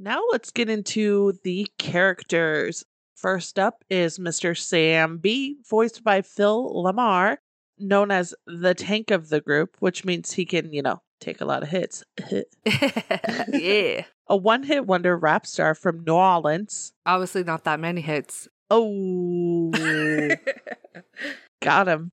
Now let's get into the characters. First up is Mr. Sam B, voiced by Phil LaMarr, known as the tank of the group, which means he can, you know, take a lot of hits. yeah. a one hit wonder rap star from New Orleans. Obviously, not that many hits. Oh, got him.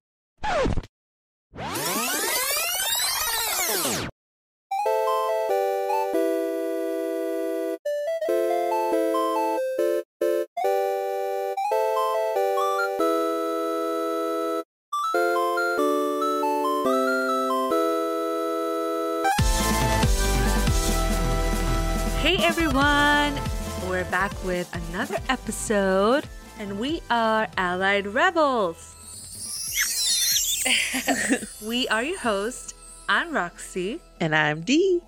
Everyone! We're back with another episode, and we are Allied Rebels. we are your host. I'm Roxy. And I'm Dee.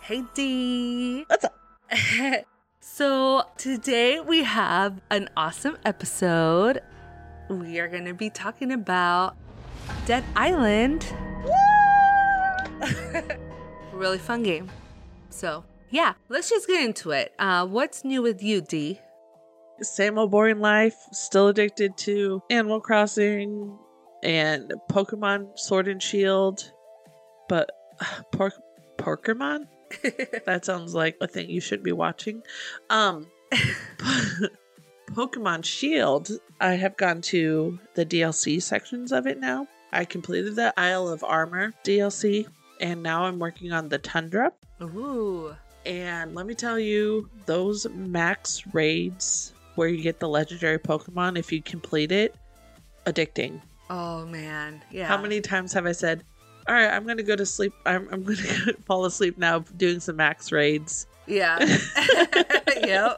Hey Dee. What's up? so today we have an awesome episode. We are going to be talking about Dead Island. really fun game. So yeah, let's just get into it. Uh, what's new with you, D? Same old boring life, still addicted to Animal Crossing and Pokemon Sword and Shield. But por- Pokemon? that sounds like a thing you should be watching. Um Pokemon Shield, I have gone to the DLC sections of it now. I completed the Isle of Armor DLC and now I'm working on the Tundra. Ooh. And let me tell you, those max raids where you get the legendary Pokemon, if you complete it, addicting. Oh man. Yeah. How many times have I said, All right, I'm going to go to sleep. I'm, I'm going to fall asleep now doing some max raids? Yeah. yep.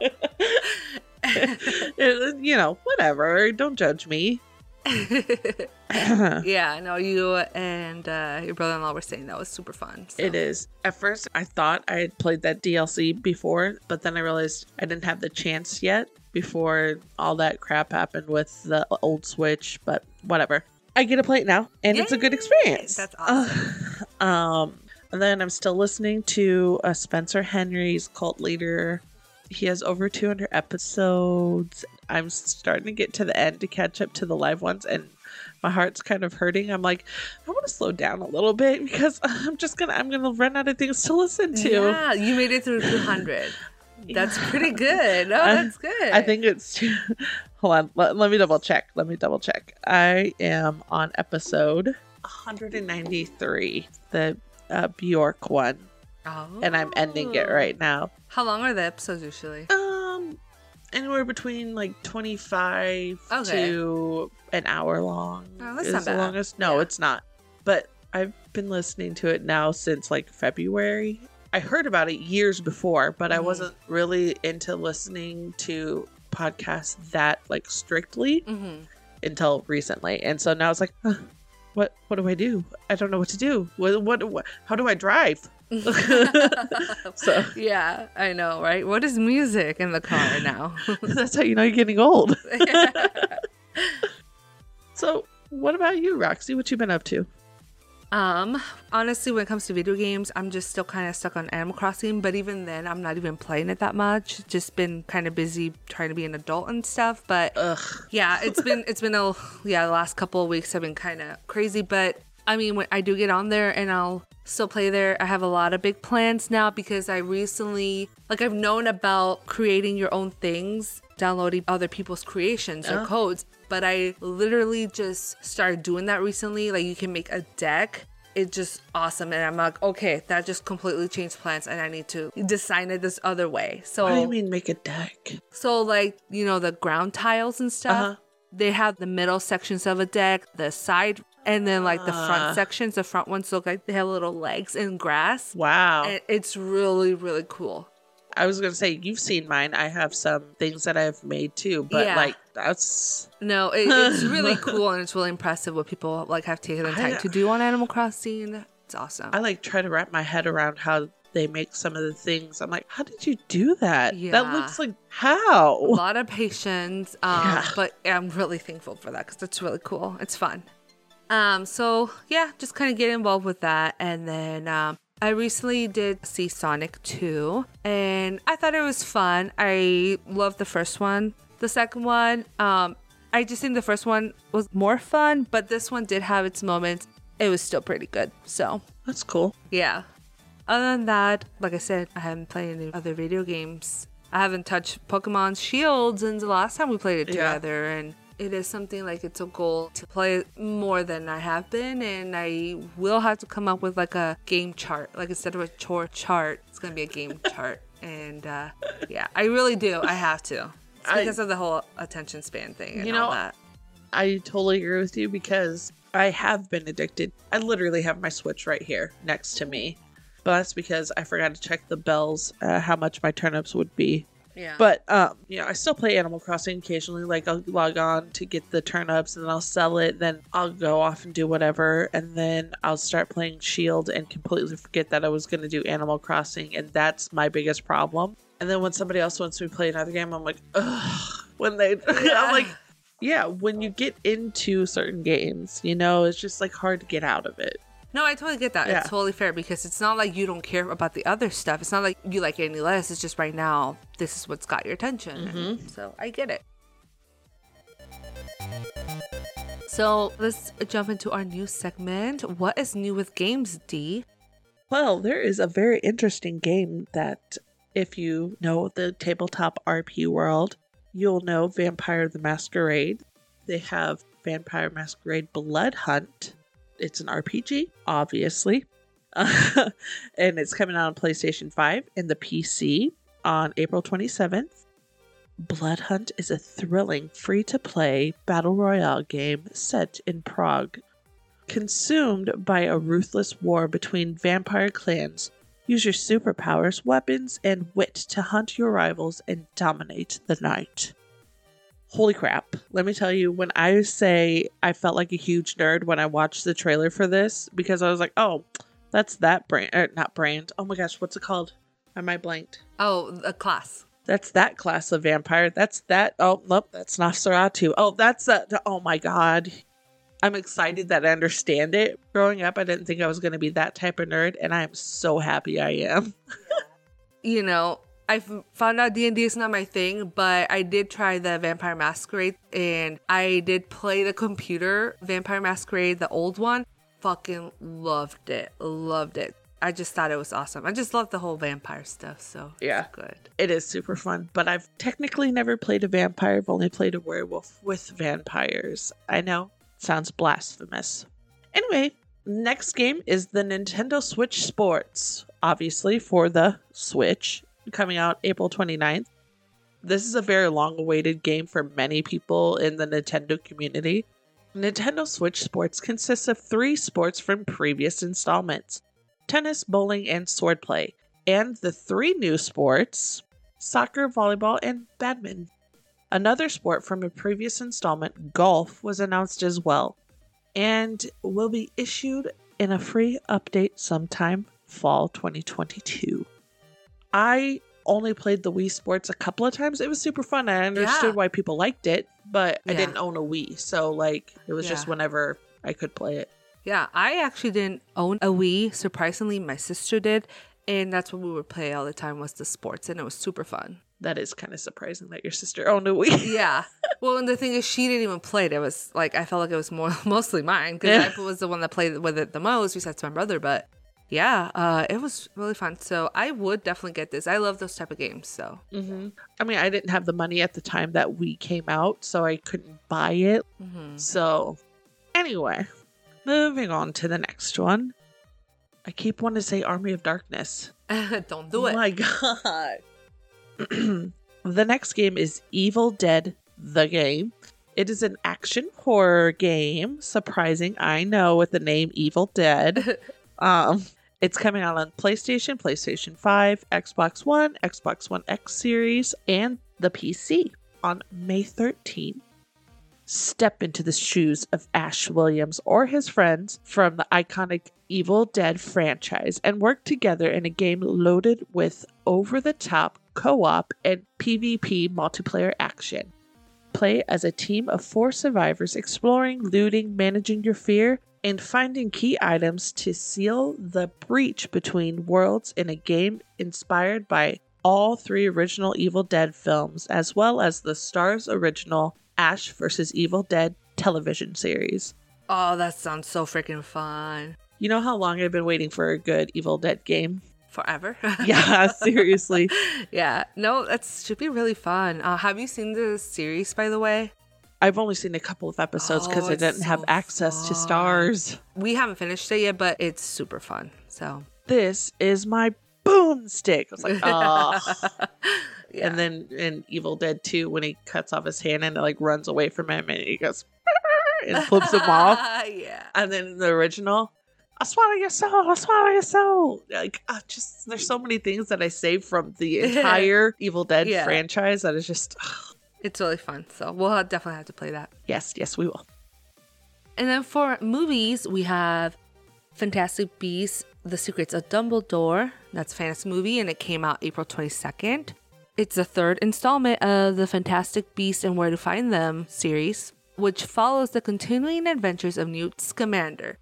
You know, whatever. Don't judge me. yeah, no, you and uh, your brother in law were saying that was super fun. so. It is. At first, I thought I had played that DLC before, but then I realized I didn't have the chance yet before all that crap happened with the old Switch, but whatever. I get to play it now, and it's a good experience. That's um, and then I'm still listening to uh, Spencer Henry's Cult Liter. He has over 200 episodes. I'm starting to get to the end to catch up to the live ones, and my heart's kind of hurting. I'm like, I want to slow down a little bit because I'm just gonna I'm gonna run out of things to listen to. Yeah, you made it through 200. That's pretty good. Oh, I- that's good. I think it's hold on. Let, let me double check. Let me double check. I am on episode 193, the uh, Bjork one, Oh. and I'm ending it right now. How long are the episodes usually? Um, anywhere between like 25 Okay. to an hour long. Oh, that's is not the longest. No, Yeah. it's not. But I've been listening to it now since like February. I heard about it years before, but I Mhm. wasn't really into listening to podcasts that like strictly Mm-hmm. until recently. And so now it's like, huh, what what do I do? I don't know what to do. What what, what how do I drive? So- yeah, I know, right? What is music in the car now? That's how you know you're getting old. So, what about you, Roxy? What you been up to? Um, honestly, when it comes to video games, I'm just still kind of stuck on Animal Crossing, but even then, I'm not even playing it that much. Just been kind of busy trying to be an adult and stuff, but Ugh. yeah, it's been it's been a yeah, the last couple of weeks have been kind of crazy, but I mean, when I do get on there and I'll still play there, I have a lot of big plans now because I recently like I've known about creating your own things, downloading other people's creations or Oh. codes, but I literally just started doing that recently. Like you can make a deck. It's just awesome, and I'm like, okay, that just completely changed plans, and I need to design it this other way. So, What do you mean make a deck? so like you know the ground tiles and stuff Uh-huh. they have the middle sections of a deck the side and then like the front sections the front ones look like they have little legs and grass Wow. and it's really really cool I was gonna say you've seen mine. I have some things that I've made too, but Yeah. like that's no it, it's really cool and it's really impressive what people like have taken the time to do on animal crossing it's awesome I like try to wrap my head around how they make some of the things. I'm like, how did you do that? That Yeah. looks like how? a lot of patience um Yeah. but i'm really thankful for that because it's really cool it's fun um so yeah just kind of get involved with that and then um I recently did see Sonic 2 and I thought it was fun. I loved the first one. The second one, um, I just think the first one was more fun, but this one did have its moments. It was still pretty good. So, That's cool. yeah. Other than that, like I said, I haven't played any other video games. I haven't touched Pokemon Shield since the last time we played it Yeah. together, and it is something like it's a goal to play more than I have been, and I will have to come up with like a game chart. Like instead of a chore chart, it's gonna be a game chart, and uh, yeah, I really do. I have to. It's I- because of the whole attention span thing and You all know, that. I totally agree with you because I have been addicted. I literally have my Switch right here next to me. But that's because I forgot to check the bells, uh, how much my turnips would be. Yeah. But um, you know, I still play Animal Crossing occasionally. Like I'll log on to get the turnips, and then I'll sell it. Then I'll go off and do whatever, and then I'll start playing Shield and completely forget that I was going to do Animal Crossing, and that's my biggest problem. And then when somebody else wants me to play another game, I'm like, ugh. When they, I'm like, yeah. When you get into certain games, you know, it's just like hard to get out of it. No, I totally get that. Yeah. It's totally fair because it's not like you don't care about the other stuff. It's not like you like it any less. It's just right now, this is what's got your attention. And mm-hmm. So I get it. So let's jump into our new segment. What is new with games, D? Well, there is a very interesting game that, if you know the tabletop RP world, you'll know Vampire the Masquerade. They have Vampire Masquerade Blood Hunt. It's an RPG, obviously. and it's coming out on PlayStation 5 and the PC on April 27th. Blood Hunt is a thrilling, free to play battle royale game set in Prague consumed by a ruthless war between vampire clans. Use your superpowers, weapons, and wit to hunt your rivals and dominate the night. Holy crap. Let me tell you, when I say I felt like a huge nerd when I watched the trailer for this, because I was like, oh, that's that brand, er, not brand. Oh my gosh, what's it called? Am I blanked? Oh, a class. That's that class of vampire. That's that. Oh, nope, that's Nosferatu. Oh, that's that. Oh my god. I'm excited that I understand it. Growing up, I didn't think I was going to be that type of nerd, and I am so happy I am. You know, I found out D&D is not my thing, but I did try the Vampire Masquerade and I did play the computer Vampire Masquerade, the old one. Fucking loved it. Loved it. I just thought it was awesome. I just love the whole vampire stuff, so it's Yeah. good. It is super fun, but I've technically never played a vampire. I've only played a werewolf with vampires. I know, sounds blasphemous. Anyway, next game is the Nintendo Switch Sports, obviously for the Switch, coming out April 29th. This is a very long awaited game for many people in the Nintendo community. Nintendo Switch Sports consists of three sports from previous installments tennis, bowling, and swordplay and the three new sports soccer, volleyball, and badminton. Another sport from a previous installment, golf, was announced as well and will be issued in a free update sometime fall 2022. I only played the Wii Sports a couple of times. It was super fun. I understood Yeah. why people liked it, but I didn't own a Wii. So, like, it was just whenever I could play it. Yeah, I actually didn't own a Wii. Surprisingly, my sister did, and that's what we would play all the time was the sports, and it was super fun. That is kind of surprising that your sister owned a Wii. Yeah. Well, and the thing is, she didn't even play it. It was like I felt like it was more mostly mine because Yeah. I was the one that played with it the most, besides my brother. But yeah, uh, it was really fun. So I would definitely get this. I love those type of games. So hmm I mean, I didn't have the money at the time that we came out, so I couldn't buy it. mhm. So, anyway, moving on to the next one. I keep wanting to say Army of Darkness. don't do oh it. my god. the next game is Evil Dead the game. It is an action horror game. Surprising, I know, with the name Evil Dead. um, it's coming out on PlayStation, PlayStation 5, Xbox One, Xbox One X series, and the PC on May 13th. Step into the shoes of Ash Williams or his friends from the iconic Evil Dead franchise and work together in a game loaded with over the top co op and PvP multiplayer action. Play as a team of four survivors exploring, looting, managing your fear, and finding key items to seal the breach between worlds in a game inspired by all three original Evil Dead films, as well as the Starz original Ash vs. Evil Dead television series. Oh, that sounds so freaking fun. You know how long I've been waiting for a good Evil Dead game? Forever. Yeah, seriously. yeah. No, that should be really fun. Uh, have you seen the series, by the way? I've only seen a couple of episodes because Oh, I didn't have so access to Starz. We haven't finished it yet, but it's super fun. So, This is my boomstick. I was like, oh. yeah. And then in Evil Dead 2, when he cuts off his hand and it like runs away from him and he goes and flips him off. yeah. And then in the original, I'll swallow your soul, I'll swallow your soul. Like, uh, just there's so many things that I saved from the entire Evil Dead Yeah. franchise that is just, It's really fun. So, we'll definitely have to play that. yes, yes, we will. And then for movies, we have Fantastic Beasts: The Secrets of Dumbledore. That's a fantasy movie, and it came out April 22nd. It's the third installment of the Fantastic Beasts and Where to Find Them series, which follows the continuing adventures of Newt Scamander.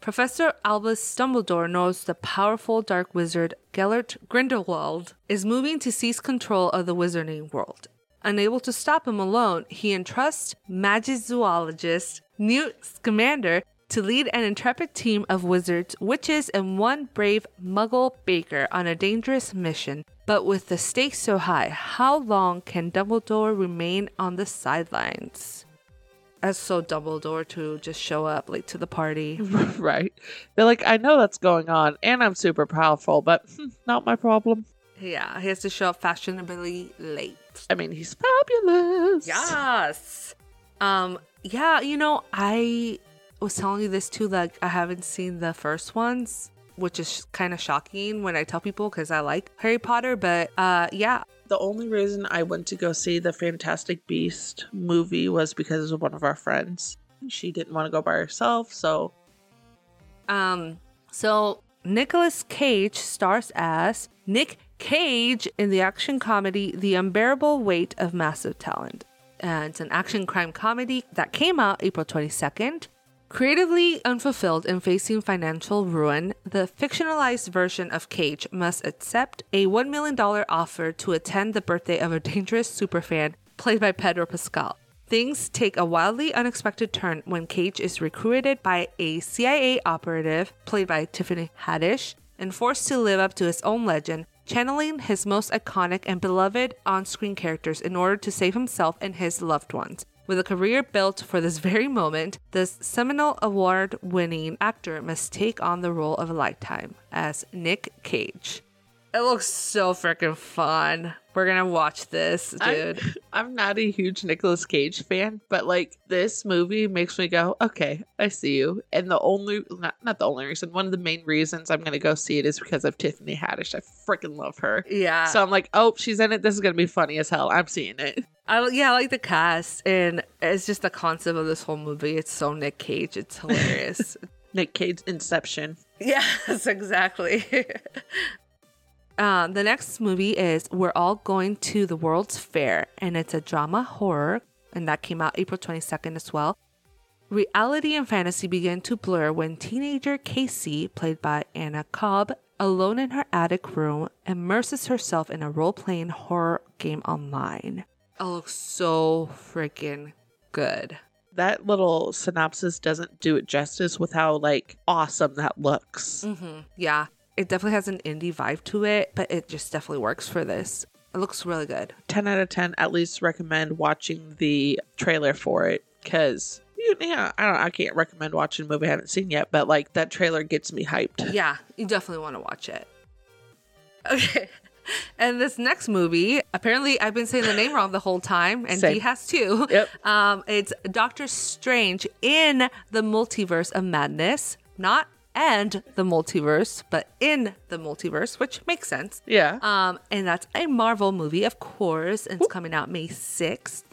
Professor Albus Dumbledore knows the powerful dark wizard Gellert Grindelwald is moving to seize control of the wizarding world. Unable to stop him alone, he entrusts magizoologist Newt Scamander to lead an intrepid team of wizards, witches, and one brave muggle baker on a dangerous mission. But with the stakes so high, how long can Dumbledore remain on the sidelines? That's so Dumbledore to just show up late to the party. right. They're like, I know that's going on and I'm super powerful, but hmm, not my problem. Yeah, he has to show up fashionably late. I mean, he's fabulous. Yes. Um, yeah, you know, I was telling you this too, like I haven't seen the first ones, which is kind of shocking when I tell people because I like Harry Potter, but uh yeah. The only reason I went to go see the Fantastic Beast movie was because of one of our friends. She didn't want to go by herself, so Um so Nicolas Cage stars as Nick Cage in the action comedy The Unbearable Weight of Massive Talent. And it's an action crime comedy that came out April 22nd. Creatively unfulfilled and facing financial ruin, the fictionalized version of Cage must accept a $1 million offer to attend the birthday of a dangerous superfan played by Pedro Pascal. Things take a wildly unexpected turn when Cage is recruited by a CIA operative played by Tiffany Haddish and forced to live up to his own legend, channeling his most iconic and beloved on screen characters in order to save himself and his loved ones. With a career built for this very moment, this seminal award winning actor must take on the role of a lifetime as Nick Cage. It looks so freaking fun. We're gonna watch this, dude. I, I'm not a huge Nicolas Cage fan, but like this movie makes me go, okay, I see you. And the only, not, not the only reason, one of the main reasons I'm to go see it is because of Tiffany Haddish. I freaking love her. yeah. So I'm like, oh, she's in it. This is to be funny as hell. I'm seeing it. I yeah, I like the cast and it's just the concept of this whole movie. It's so Nick Cage. It's hilarious. Nick Cage Inception. yes, exactly. Um, the next movie is We're All Going to the World's Fair, and it's a drama horror, and that came out April 22nd as well. Reality and fantasy begin to blur when teenager Casey, played by Anna Cobb, alone in her attic room, immerses herself in a role playing horror game online. It looks so freaking good. That little synopsis doesn't do it justice with how like awesome that looks. hmm Yeah, it definitely has an indie vibe to it, but it just definitely works for this. It looks really good. 10 out of 10 at least recommend watching the trailer for it because yeah i don't i can't recommend watching a movie i haven't seen yet but like that trailer gets me hyped Yeah, you definitely want to watch it. Okay. And this next movie, apparently I've been saying the name wrong the whole time, and Same. he has too. Yep. Um, it's Doctor Strange in the Multiverse of Madness, not and the multiverse, but in the multiverse, which makes sense. yeah Um, and that's a Marvel movie, of course, and it's coming out May 6th.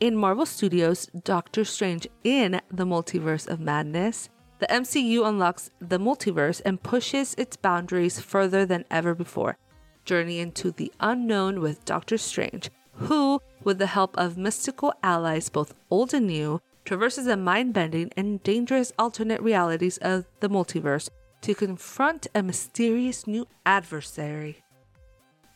In Marvel Studios' Doctor Strange in the Multiverse of Madness, the MCU unlocks the multiverse and pushes its boundaries further than ever before. Journey into the unknown with Doctor Strange, who, with the help of mystical allies both old and new, traverses the mind bending and dangerous alternate realities of the multiverse to confront a mysterious new adversary.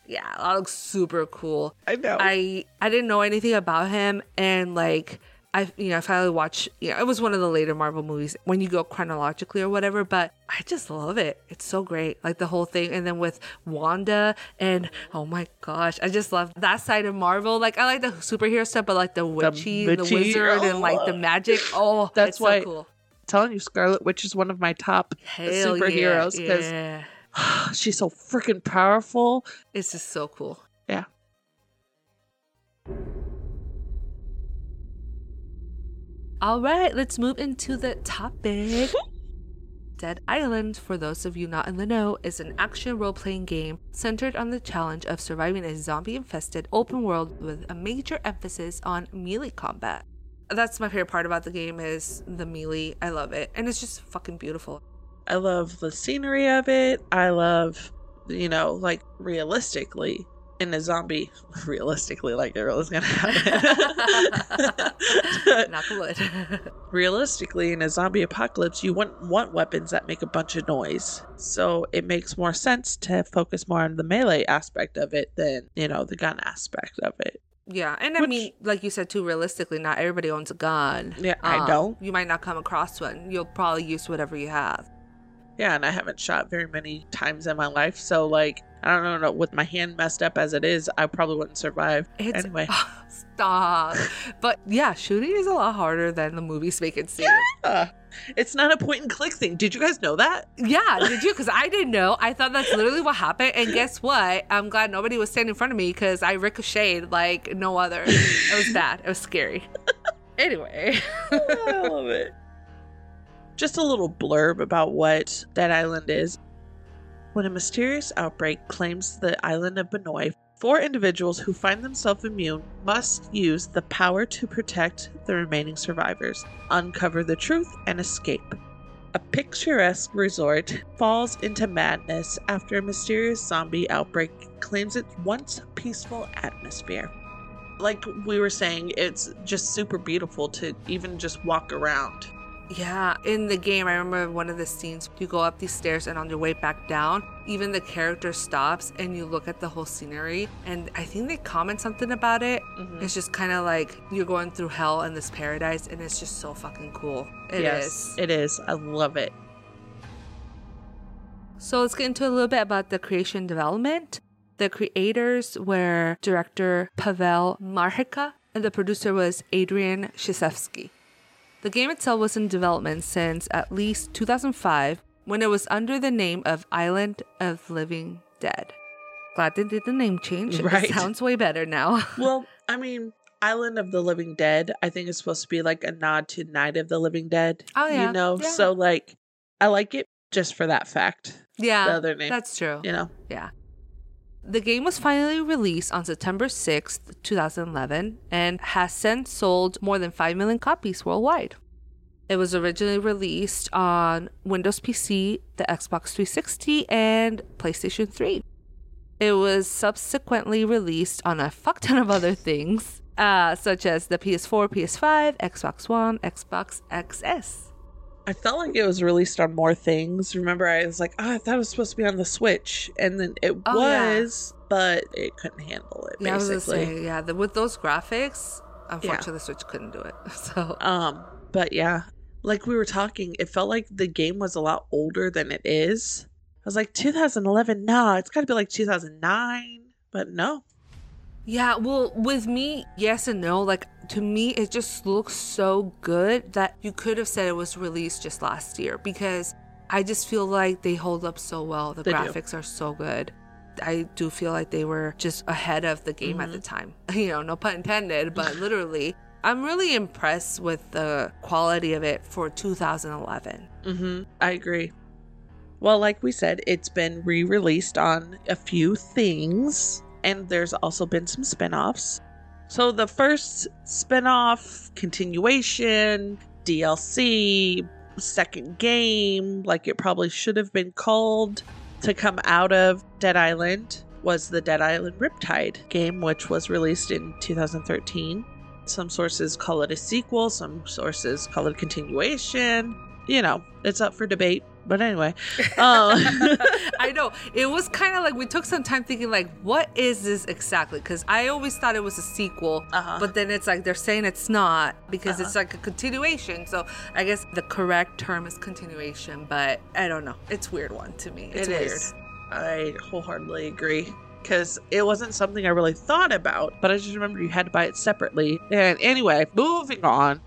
Yeah, that looks super cool. I know. I I didn't know anything about him, and like I you know I finally watched. You know, it was one of the later Marvel movies when you go chronologically or whatever. But I just love it. It's so great, like the whole thing. And then with Wanda, and oh my gosh, I just love that side of Marvel. Like I like the superhero stuff, but like the witchy, the, witchy, wizard, and like the oh. magic. Oh, That's why- so cool. telling you, Scarlet Witch is one of my top Hell superheroes yeah, because yeah. she's so freaking powerful. it's just so cool. Yeah. All right, let's move into the topic. Dead Island, for those of you not in the know, is an action role playing game centered on the challenge of surviving a zombie infested open world with a major emphasis on melee combat. That's my favorite part about the game is the melee. I love it. And it's just fucking beautiful. I love the scenery of it. I love, you know, like realistically in a zombie, realistically, like it really is gonna happen. Knock wood. realistically, in a zombie apocalypse, you wouldn't want weapons that make a bunch of noise. So it makes more sense to focus more on the melee aspect of it than, you know, the gun aspect of it. Yeah, and I Which- mean, like you said too, realistically, not everybody owns a gun. Yeah, I Um, don't. You might not come across one. You'll probably use whatever you have. Yeah, and I haven't shot very many times in my life, so like I don't know with my hand messed up as it is, I probably wouldn't survive. It's anyway, stop. but yeah, shooting is a lot harder than the movies make it seem. Uh, it's not a point and click thing. Did you guys know that? Yeah, did you? Because I didn't know. I thought that's literally what happened. And guess what? I'm glad nobody was standing in front of me because I ricocheted like no other. It was bad. It was scary. Anyway. I love it. Just a little blurb about what Dead Island is. When a mysterious outbreak claims the island of Banoi, four individuals who find themselves immune must use the power to protect the remaining survivors, uncover the truth, and escape. A picturesque resort falls into madness after a mysterious zombie outbreak claims its once peaceful atmosphere. Like we were saying, it's just super beautiful to even just walk around. Yeah, in the game, I remember one of the scenes. You go up these stairs, and on your way back down, even the character stops and you look at the whole scenery. And I think they comment something about it. Mhm. It's just kind of like you're going through hell in this paradise, and it's just so fucking cool. It is. yes, it is. I love it. So let's get into a little bit about the creation development. The creators were director Pavel Marchewka, and the producer was Adrian Ciszewski. The game itself was in development since at least 2005 when it was under the name of Island of Living Dead. Glad they did the name change. Right. It sounds way better now. Well, I mean, Island of the Living Dead, I think is supposed to be like a nod to Night of the Living Dead. Oh, yeah. You know? Yeah. So, like, I like it just for that fact. yeah, the other name. that's true. You know? Yeah. The game was finally released on September 6th, 2011, and has since sold more than 5 million copies worldwide. It was originally released on Windows PC, the Xbox 360, and PlayStation 3. It was subsequently released on a fuck ton of other things, uh, such as the PS4, PS5, Xbox One, Xbox XS. I felt like it was released on more things. Remember, I was like, oh, I thought it was supposed to be on the Switch. And then it Oh, yeah. was, but it couldn't handle it, Yeah, basically. say, yeah, the, with those graphics, unfortunately, the Switch couldn't do it. So, Um, but yeah, like we were talking, it felt like the game was a lot older than it is. I was like, 2011, nah, it's got to be like 2009, but no. Yeah, well, with me, yes and no. Like, to me, it just looks so good that you could have said it was released just last year because I just feel like they hold up so well. The They do. graphics are so good. I do feel like they were just ahead of the game at Mm-hmm. the time. You know, no pun intended, but literally. I'm really impressed with the quality of it for 2011. Mm-hmm. I agree. Well, like we said, it's been re released on a few things, and there's also been some spin offs. So, the first spin off, continuation, DLC, second game, like it probably should have been called, to come out of Dead Island was the Dead Island Riptide game, which was released in 2013. Some sources call it a sequel, some sources call it a continuation. You know, it's up for debate. But anyway, uh, I know it was kind of like we took some time thinking like, what is this exactly? Because I always thought it was a sequel, Uh-huh. but then it's like they're saying it's not because it's Uh-huh. like a continuation. So I guess the correct term is continuation, but I don't know. It's a weird one to me. It's It weird. is. I wholeheartedly agree because it wasn't something I really thought about, but I just remember you had to buy it separately. And anyway, moving on,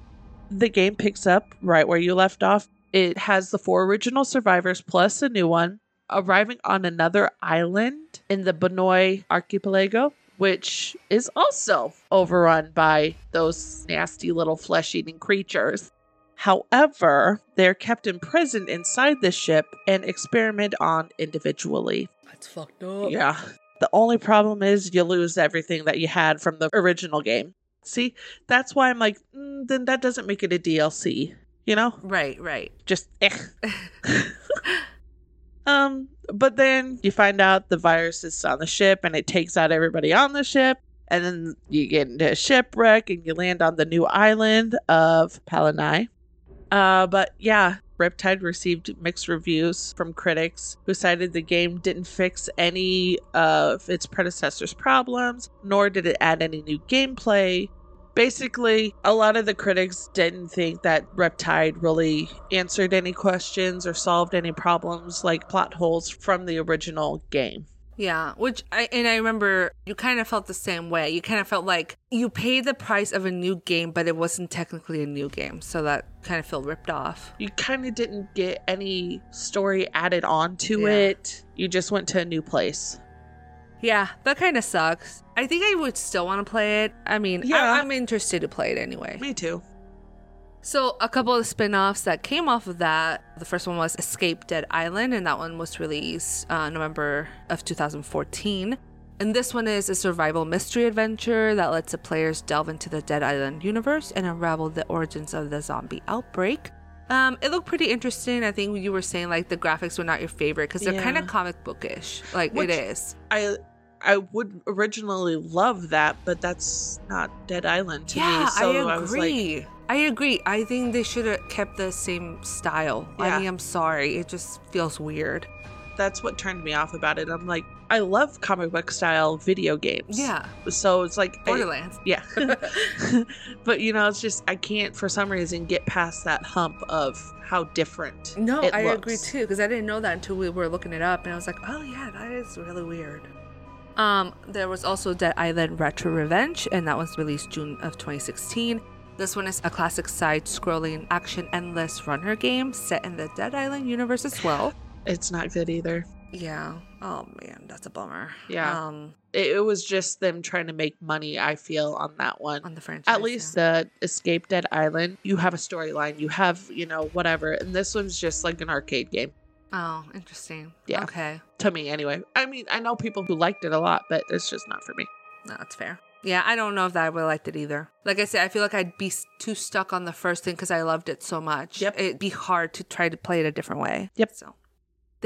the game picks up right where you left off. It has the four original survivors plus a new one arriving on another island in the Banoi archipelago. Which is also overrun by those nasty little flesh eating creatures. However, they're kept imprisoned inside the ship and experimented on individually. That's fucked up. Yeah. The only problem is you lose everything that you had from the original game. See, that's why I'm like, mm, then that doesn't make it a DLC. You know, Right, right. just eh. um. But then you find out the virus is on the ship and it takes out everybody on the ship. And then you get into a shipwreck and you land on the new island of Palanai. Uh, but yeah, Riptide received mixed reviews from critics who cited the game didn't fix any of its predecessor's problems, nor did it add any new gameplay. Basically, a lot of the critics didn't think that Riptide really answered any questions or solved any problems like plot holes from the original game. Yeah, which I and I remember you kind of felt the same way. You kind of felt like you paid the price of a new game, but it wasn't technically a new game, so that kind of felt ripped off. You kind of didn't get any story added on to Yeah. it. You just went to a new place. Yeah, that kind of sucks. I think I would still want to play it. I mean, Yeah. I, I'm interested to play it anyway. Me too. So, a couple of spin offs that came off of that. The first one was Escape Dead Island, and that one was released uh, November of 2014. And this one is a survival mystery adventure that lets the players delve into the Dead Island universe and unravel the origins of the zombie outbreak. Um, it looked pretty interesting. I think you were saying like the graphics were not your favorite because they're Yeah. kind of comic bookish. Like Which- it is. I I would originally love that, but that's not Dead Island to yeah, me. So I I, was like, agree. I agree. I think they should have kept the same style. Yeah. I mean, I'm sorry. It just feels weird. That's what turned me off about it. I'm like, I love comic book style video games. Yeah. So it's like I- Borderlands. yeah. but you know, it's just I can't for some reason get past that hump of how different. No, I looks. agree too because I didn't know that until we were looking it up, and I was like, oh yeah, that is really weird. Um, there was also Dead Island Retro Revenge, and that was released June of 2016. This one is a classic side-scrolling action endless runner game set in the Dead Island universe as well. It's not good either. Yeah. Oh man, that's a bummer. Yeah. Um, It, it was just them trying to make money. I feel on that one. on the franchise. At least the Escape Dead Island, you have a storyline, you have, you know, whatever. And this one's just like an arcade game. Oh, interesting. Yeah. Okay. to me, anyway. I mean, I know people who liked it a lot, but it's just not for me. No, that's fair. Yeah, I don't know if that I would have liked it either. Like I said, I feel like I'd be too stuck on the first thing because I loved it so much. Yep. It'd be hard to try to play it a different way. Yep. So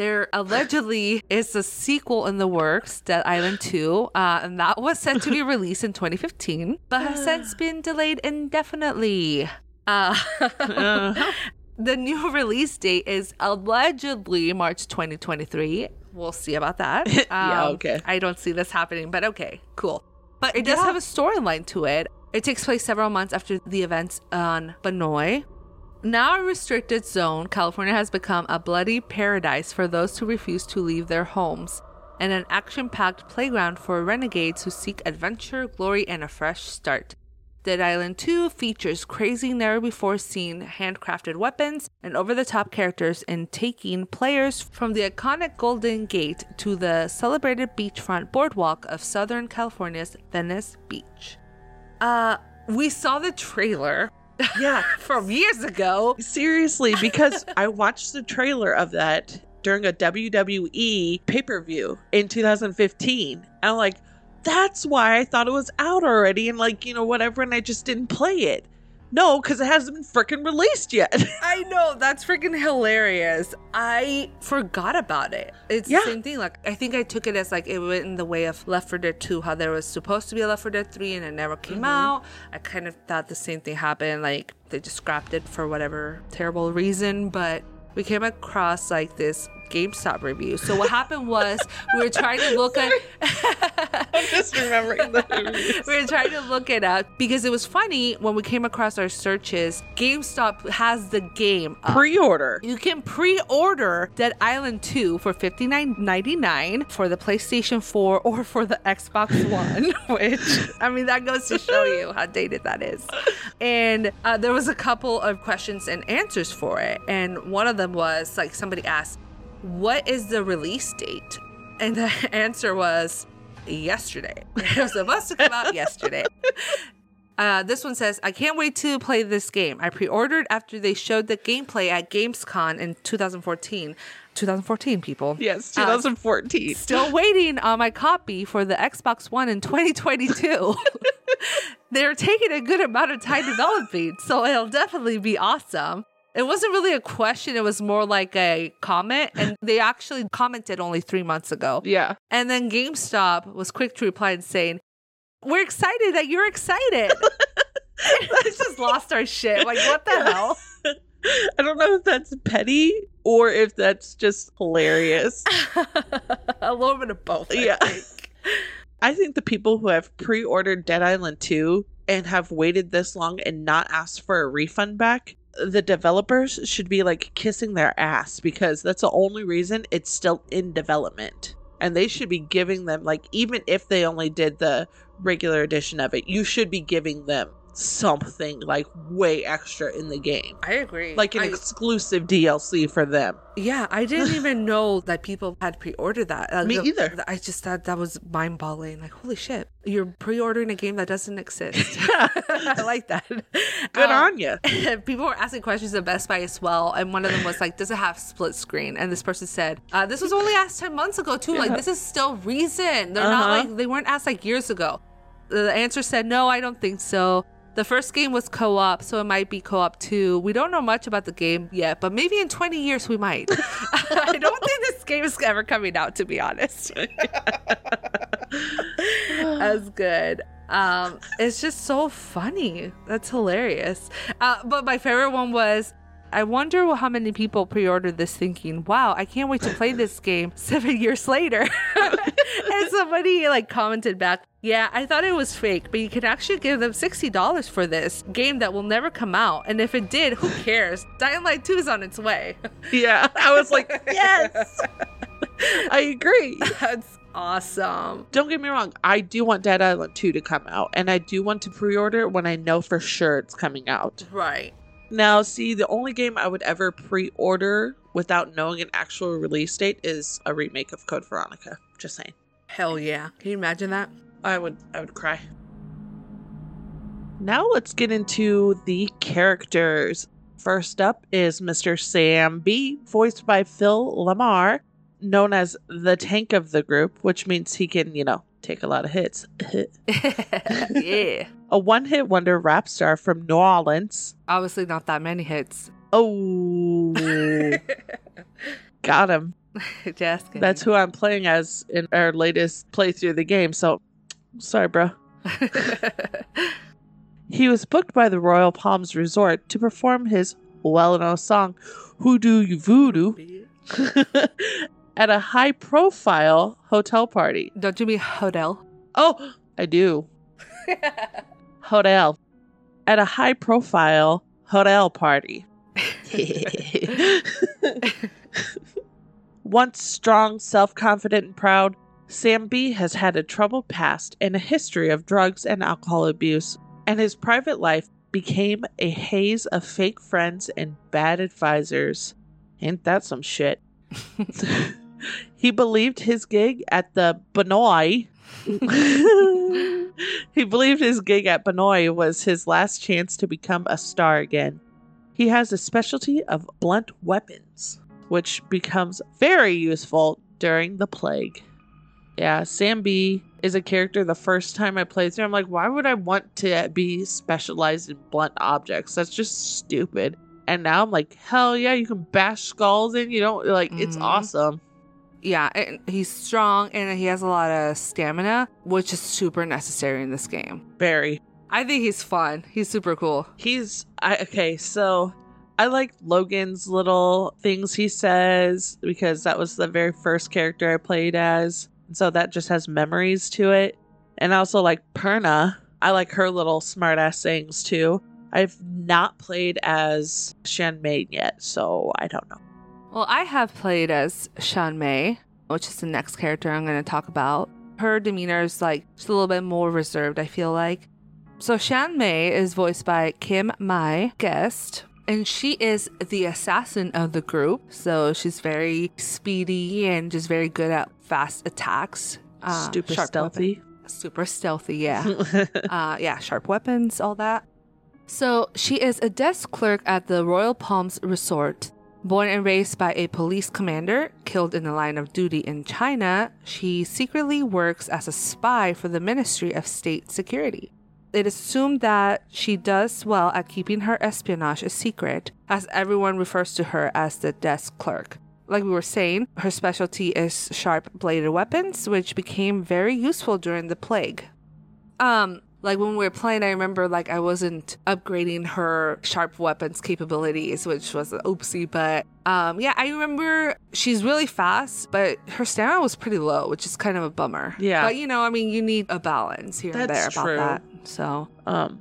there allegedly is a sequel in the works, Dead Island 2, uh, and that was set to be released in 2015, but has since been delayed indefinitely. Uh, Uh-huh. the new release date is allegedly March 2023. We'll see about that. Yeah, Um, okay. I don't see this happening, but okay, cool. But it does Yeah. have a storyline to it. It takes place several months after the events on Banoi. Now a restricted zone, California has become a bloody paradise for those who refuse to leave their homes, and an action packed playground for renegades who seek adventure, glory, and a fresh start. Dead Island 2 features crazy, never before seen handcrafted weapons and over the top characters in taking players from the iconic Golden Gate to the celebrated beachfront boardwalk of Southern California's Venice Beach. Uh, we saw the trailer Yeah. from years ago. Seriously, because I watched the trailer of that during a WWE pay per view in 2015. I'm like, that's why I thought it was out already, and like, you know, whatever, and I just didn't play it. No, because it hasn't been freaking released yet. I know that's freaking hilarious. I forgot about it. It's Yeah. the same thing. Like I think I took it as like it went in the way of Left 4 Dead 2, how there was supposed to be a Left 4 Dead 3 and it never came mm-hmm. out. I kind of thought the same thing happened. Like they just scrapped it for whatever terrible reason, but we came across like this GameStop review. So what happened was we were trying to look at I'm just remembering the reviews. we were trying to look it up because it was funny when we came across our searches. GameStop has the game up. Pre-order. You can pre-order Dead Island 2 for $59.99 for the PlayStation 4 or for the Xbox One, which I mean that goes to show you how dated that is. And uh, there was a couple of questions and answers for it, and one of them was like somebody asked, "What is the release date?" And the answer was yesterday. It was supposed to come out yesterday. Uh, this one says, I can't wait to play this game. I pre ordered after they showed the gameplay at Gamescom in 2014. 2014, people. Yes, Uh, 2014. Still waiting on my copy for the Xbox One in 2022. They're taking a good amount of time developing, so it'll definitely be awesome. It wasn't really a question, it was more like a comment, and they actually commented only three months ago. yeah. And then GameStop was quick to reply and saying, We're excited that you're excited. I just lost our shit. Like, what the hell? I don't know if that's petty or if that's just hilarious. a little bit of both. I Yeah. think. I think the people who have pre-ordered Dead Island 2 and have waited this long and not asked for a refund back, the developers should be like kissing their ass because that's the only reason it's still in development. And they should be giving them like even if they only did the regular edition of it, you should be giving them something like way extra in the game. I agree. Like an I- exclusive DLC for them. yeah, I didn't even know that people had pre-ordered that. Uh, Me the- either. the- I just thought that was mind-boggling. Like, holy shit, you're pre-ordering a game that doesn't exist. I like that. Good Um, on you. people were asking questions at Best Buy as well, and one of them was like, "Does it have split screen?" And this person said, uh, "This was only asked ten months ago too. Like this is still recent. They're not Uh-huh. like they weren't asked like years ago." The answer said, "No, I don't think so." The first game was co-op, so it might be co-op too. We don't know much about the game yet, but maybe in 20 years we might. I don't think this game is ever coming out, to be honest. That's good. Um, it's just so funny. That's hilarious. Uh, but my favorite one was I wonder how many people pre ordered this thinking, wow, I can't wait to play this game seven years later. and somebody like commented back, yeah, I thought it was fake, but you can actually give them $60 for this game that will never come out. And if it did, who cares? Dying Light 2 is on its way. Yeah. I was like, yes. I agree. That's awesome. Don't get me wrong, I do want Dead Island 2 to come out, and I do want to pre order when I know for sure it's coming out. Right. Now, see, the only game I would ever pre order without knowing an actual release date is a remake of Code Veronica. Just saying. Hell yeah. Can you imagine that? I would I would cry. Now let's get into the characters. First up is Mr. Sam B, voiced by Phil LaMarr, known as the tank of the group, which means he can, you know, take a lot of hits. yeah. A one-hit wonder rap star from New Orleans. Obviously, not that many hits. Oh, got him. Just kidding. That's who I'm playing as in our latest playthrough of the game. So, sorry, bro. He was booked by the Royal Palms Resort to perform his well known song, Who Do You Voodoo, at a high profile hotel party. Don't you mean hotel? Oh, I do. Hotel. At a high profile hotel party. Once strong, self confident, and proud, Sam B has had a troubled past and a history of drugs and alcohol abuse, and his private life became a haze of fake friends and bad advisors. Ain't that some shit? he believed his gig at the Banoi. he believed his gig at Banoi was his last chance to become a star again. He has a specialty of blunt weapons, which becomes very useful during the plague. Yeah, Sam B is a character the first time I played through. I'm like, why would I want to be specialized in blunt objects? That's just stupid. And now I'm like, hell yeah, you can bash skulls in. You don't like it's Mhm. awesome. Yeah, and he's strong and he has a lot of stamina, which is super necessary in this game. Very. I think he's fun. He's super cool. He's I okay, so I like Logan's little things he says because that was the very first character I played as. So that just has memories to it. And I also like Purna. I like her little smartass sayings too. I've not played as Xian Mei yet, so I don't know. Well, I have played as Xian Mei, which is the next character I'm going to talk about. Her demeanor is like just a little bit more reserved, I feel like. So Xian Mei is voiced by Kim Mai Guest, and she is the assassin of the group. So she's very speedy and just very good at fast attacks. uh, Super sharp stealthy. weapon- Super stealthy, yeah. uh, yeah, sharp weapons, all that. So she is a desk clerk at the Royal Palms Resort. Born and raised by a police commander killed in the line of duty in China, she secretly works as a spy for the Ministry of State Security. It is assumed that she does well at keeping her espionage a secret, as everyone refers to her as the desk clerk. Like we were saying, her specialty is sharp bladed weapons, which became very useful during the plague. Um, like when we were playing, I remember like I wasn't upgrading her sharp weapons capabilities, which was an oopsie. But um, yeah, I remember she's really fast, but her stamina was pretty low, which is kind of a bummer. Yeah. but you know, I mean, you need a balance here and there That's about true. that. So um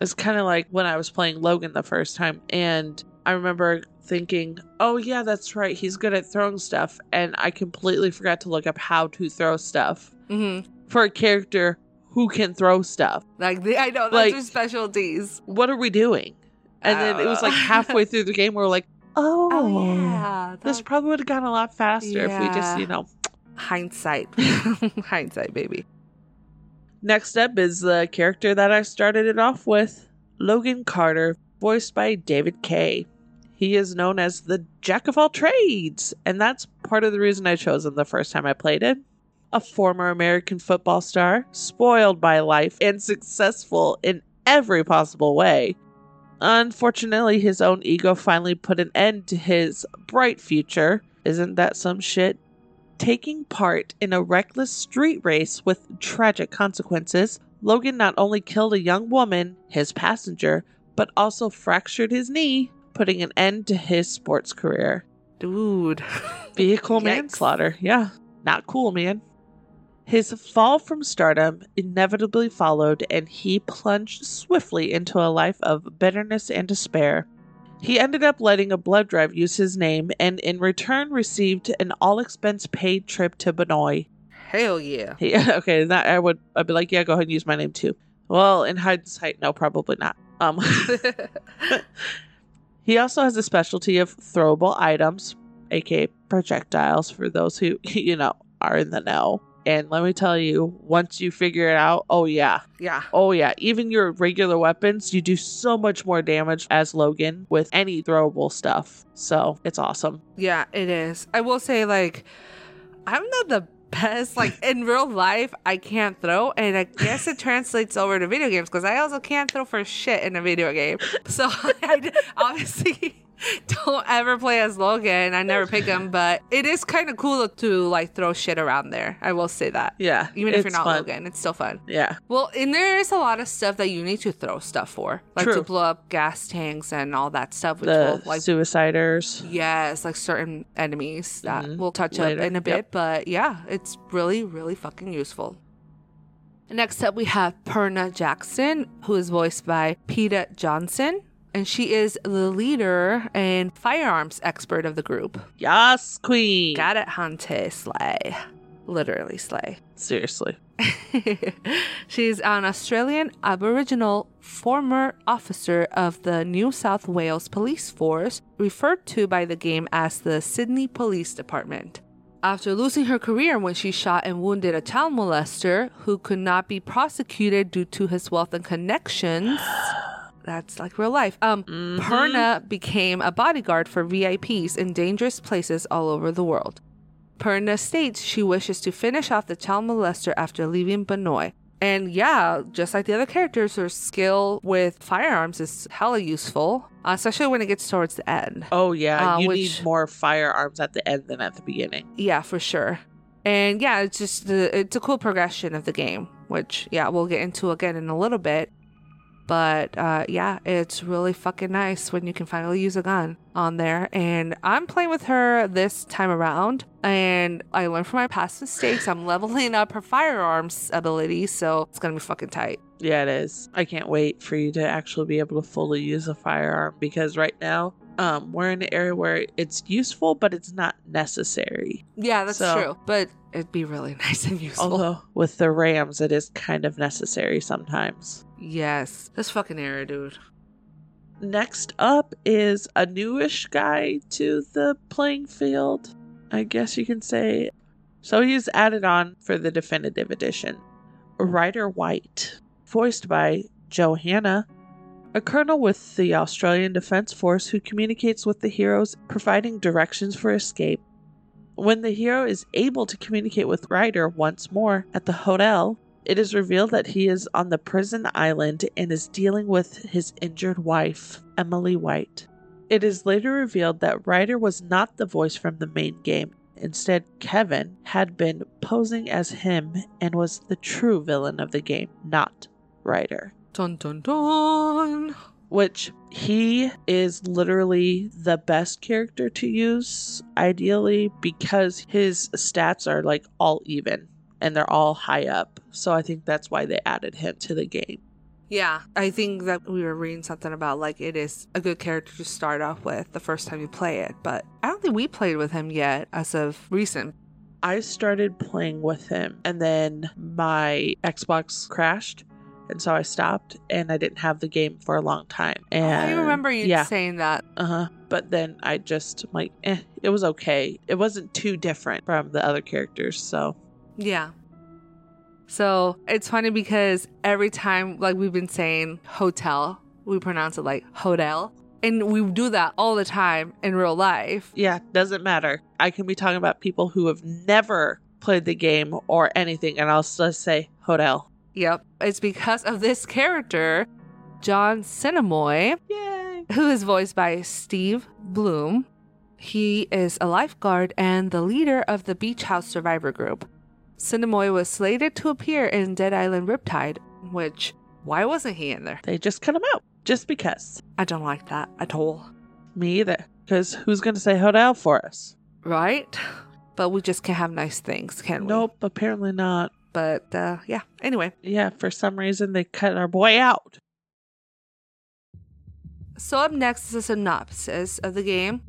it's kind of like when i was playing logan the first time and i remember thinking oh yeah that's right he's good at throwing stuff and i completely forgot to look up how to throw stuff mhm. for a character who can throw stuff like the, I know those Like- are specialties. what are we doing and I then it was know. like uh, halfway through the game we are like oh, Oh yeah, this probably would have gone a lot faster if we just you know hindsight, hindsight, baby. Next up is the character that I started it off with Logan Carter, voiced by David Kaye. He is known as the Jack of all trades, and that's part of the reason I chose him the first time I played it. A former American football star, spoiled by life, and successful in every possible way. Unfortunately, his own ego finally put an end to his bright future. Isn't that some shit? Taking part in a reckless street race with tragic consequences, Logan not only killed a young woman, his passenger, but also fractured his knee, putting an end to his sports career. Dude. Vehicle manslaughter. Yeah, not cool, man. His fall from stardom inevitably followed, and he plunged swiftly into a life of bitterness and despair. He ended up letting a blood drive use his name, and in return received an all expense paid trip to Banoi. Hell yeah. Yeah, okay, that I would I'd be like, yeah, go ahead and use my name too. Well, in hindsight, no, probably not. Um He also has a specialty of throwable items, aka projectiles, for those who, you know, are in the know. And let me tell you, once you figure it out, oh yeah. yeah. Oh yeah. Even your regular weapons, you do so much more damage as Logan with any throwable stuff. So it's awesome. Yeah, it is. I will say, like, I'm not the best. Like, in real life, I can't throw. And I guess it translates over to video games because I also can't throw for shit in a video game. So I obviously don't ever play as Logan. I never pick him, but it is kind of cool to, like, throw shit around there. I will say that. Yeah. Even if you're not fun. Logan, it's still fun. Yeah. Well, and there is a lot of stuff that you need to throw stuff for, like to blow up gas tanks and all that stuff, which The will like suiciders. Yes, like certain enemies that Mhm. we'll touch Later, up in a bit, yep. but yeah, it's really, really fucking useful. Next up, we have Purna Jackson, who is voiced by Peter Johnson, and she is the leader and firearms expert of the group. Yas, queen. Got it, Hante Slay. Literally Slay. Seriously. She's an Australian Aboriginal former officer of the New South Wales Police Force, referred to by the game as the Sydney Police Department. After losing her career when she shot and wounded a child molester who could not be prosecuted due to his wealth and connections, that's like real life. Um, Purna became a bodyguard for VIPs in dangerous places all over the world. Purna states she wishes to finish off the child molester after leaving Banoi. And yeah, just like the other characters, her skill with firearms is hella useful, uh, especially when it gets towards the end. Oh yeah, Uh, you which- need more firearms at the end than at the beginning. Yeah, for sure. And yeah, it's just the it's a cool progression of the game, which yeah, we'll get into again in a little bit. But uh, yeah, it's really fucking nice when you can finally use a gun on there. And I'm playing with her this time around, and I learned from my past mistakes. I'm leveling up her firearms ability, so it's gonna be fucking tight. Yeah, it is. I can't wait for you to actually be able to fully use a firearm because right now, um, we're in an area where it's useful, but it's not necessary. Yeah, that's So- true. But it'd be really nice and useful. Although with the Rams, it is kind of necessary sometimes. Yes, this fucking era, dude. Next up is a newish guy to the playing field, I guess you can say. So he's added on for the definitive edition. Ryder White, voiced by Johanna, a colonel with the Australian Defence Force who communicates with the heroes, providing directions for escape. When the hero is able to communicate with Ryder once more at the hotel, it is revealed that he is on the prison island and is dealing with his injured wife, Emily White. It is later revealed that Ryder was not the voice from the main game. Instead, Kevin had been posing as him and was the true villain of the game, not Ryder. Dun dun dun. Which he is literally the best character to use, ideally, because his stats are like all even and they're all high up. So I think that's why they added him to the game. Yeah, I think that we were reading something about like it is a good character to start off with the first time you play it, but I don't think we played with him yet as of recent. I started playing with him and then my Xbox crashed and so I stopped and I didn't have the game for a long time. And I remember you yeah, saying that. uh-huh. But then I just like eh, it was okay. It wasn't too different from the other characters, so Yeah. So it's funny because every time, like we've been saying hotel, we pronounce it like hotel. And we do that all the time in real life. yeah, doesn't matter. I can be talking about people who have never played the game or anything and I'll just say hotel. Yep. It's because of this character, John Sinamoi, Yay. who is voiced by Steve Blum. He is a lifeguard and the leader of the Beach House Survivor Group. Sinamoi was slated to appear in Dead Island Riptide, which, why wasn't he in there? They just cut him out just because. I don't like that at all. Me either. Because who's going to say hotel for us? Right? But we just can't have nice things, can we? Nope, apparently not. But uh, yeah, anyway. Yeah, for some reason they cut our boy out. So up next is a synopsis of the game.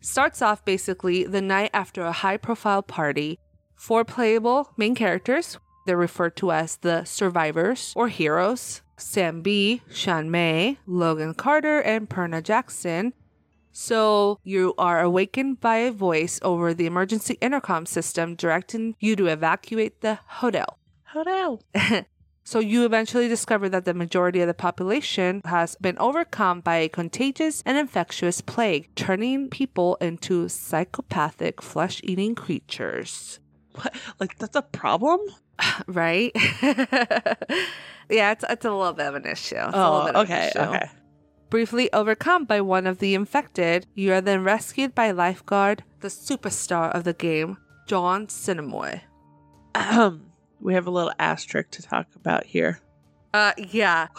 Starts off basically the night after a high profile party. Four playable main characters. They're referred to as the survivors or heroes. Sam B, Xian Mei, Logan Carter, and Purna Jackson. So you are awakened by a voice over the emergency intercom system directing you to evacuate the hotel. Hotel. So you eventually discover that the majority of the population has been overcome by a contagious and infectious plague, turning people into psychopathic flesh-eating creatures. What? Like, that's a problem? Right? yeah, it's, it's a little bit of an issue. It's Oh, of an okay, issue. okay. Briefly overcome by one of the infected, you are then rescued by lifeguard, the superstar of the game, John Sinamoi. We have a little asterisk to talk about here. Uh, yeah.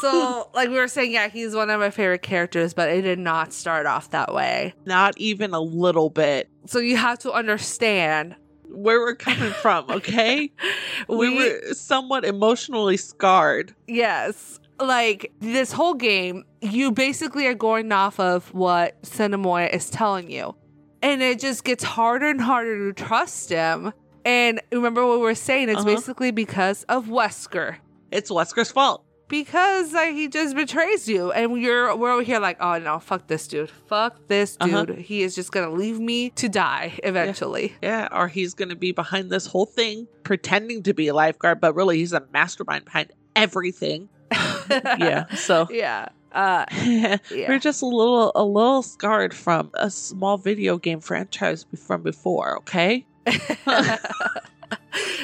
So, like we were saying, yeah, he's one of my favorite characters, but it did not start off that way. Not even a little bit. So you have to understand. Where we're coming from, okay? we, We, were somewhat emotionally scarred. yes, like this whole game, you basically are going off of what Sinamoi is telling you, and it just gets harder and harder to trust him. And remember what we were saying? It's Uh-huh. basically because of Wesker. It's Wesker's fault. Because like, he just betrays you and you're we're over here like oh no fuck this dude fuck this dude Uh-huh. he is just gonna leave me to die eventually Yeah, or he's going to be behind this whole thing, pretending to be a lifeguard, but really he's a mastermind behind everything. yeah, so yeah uh we're just a little a little scarred from a small video game franchise from before. Okay,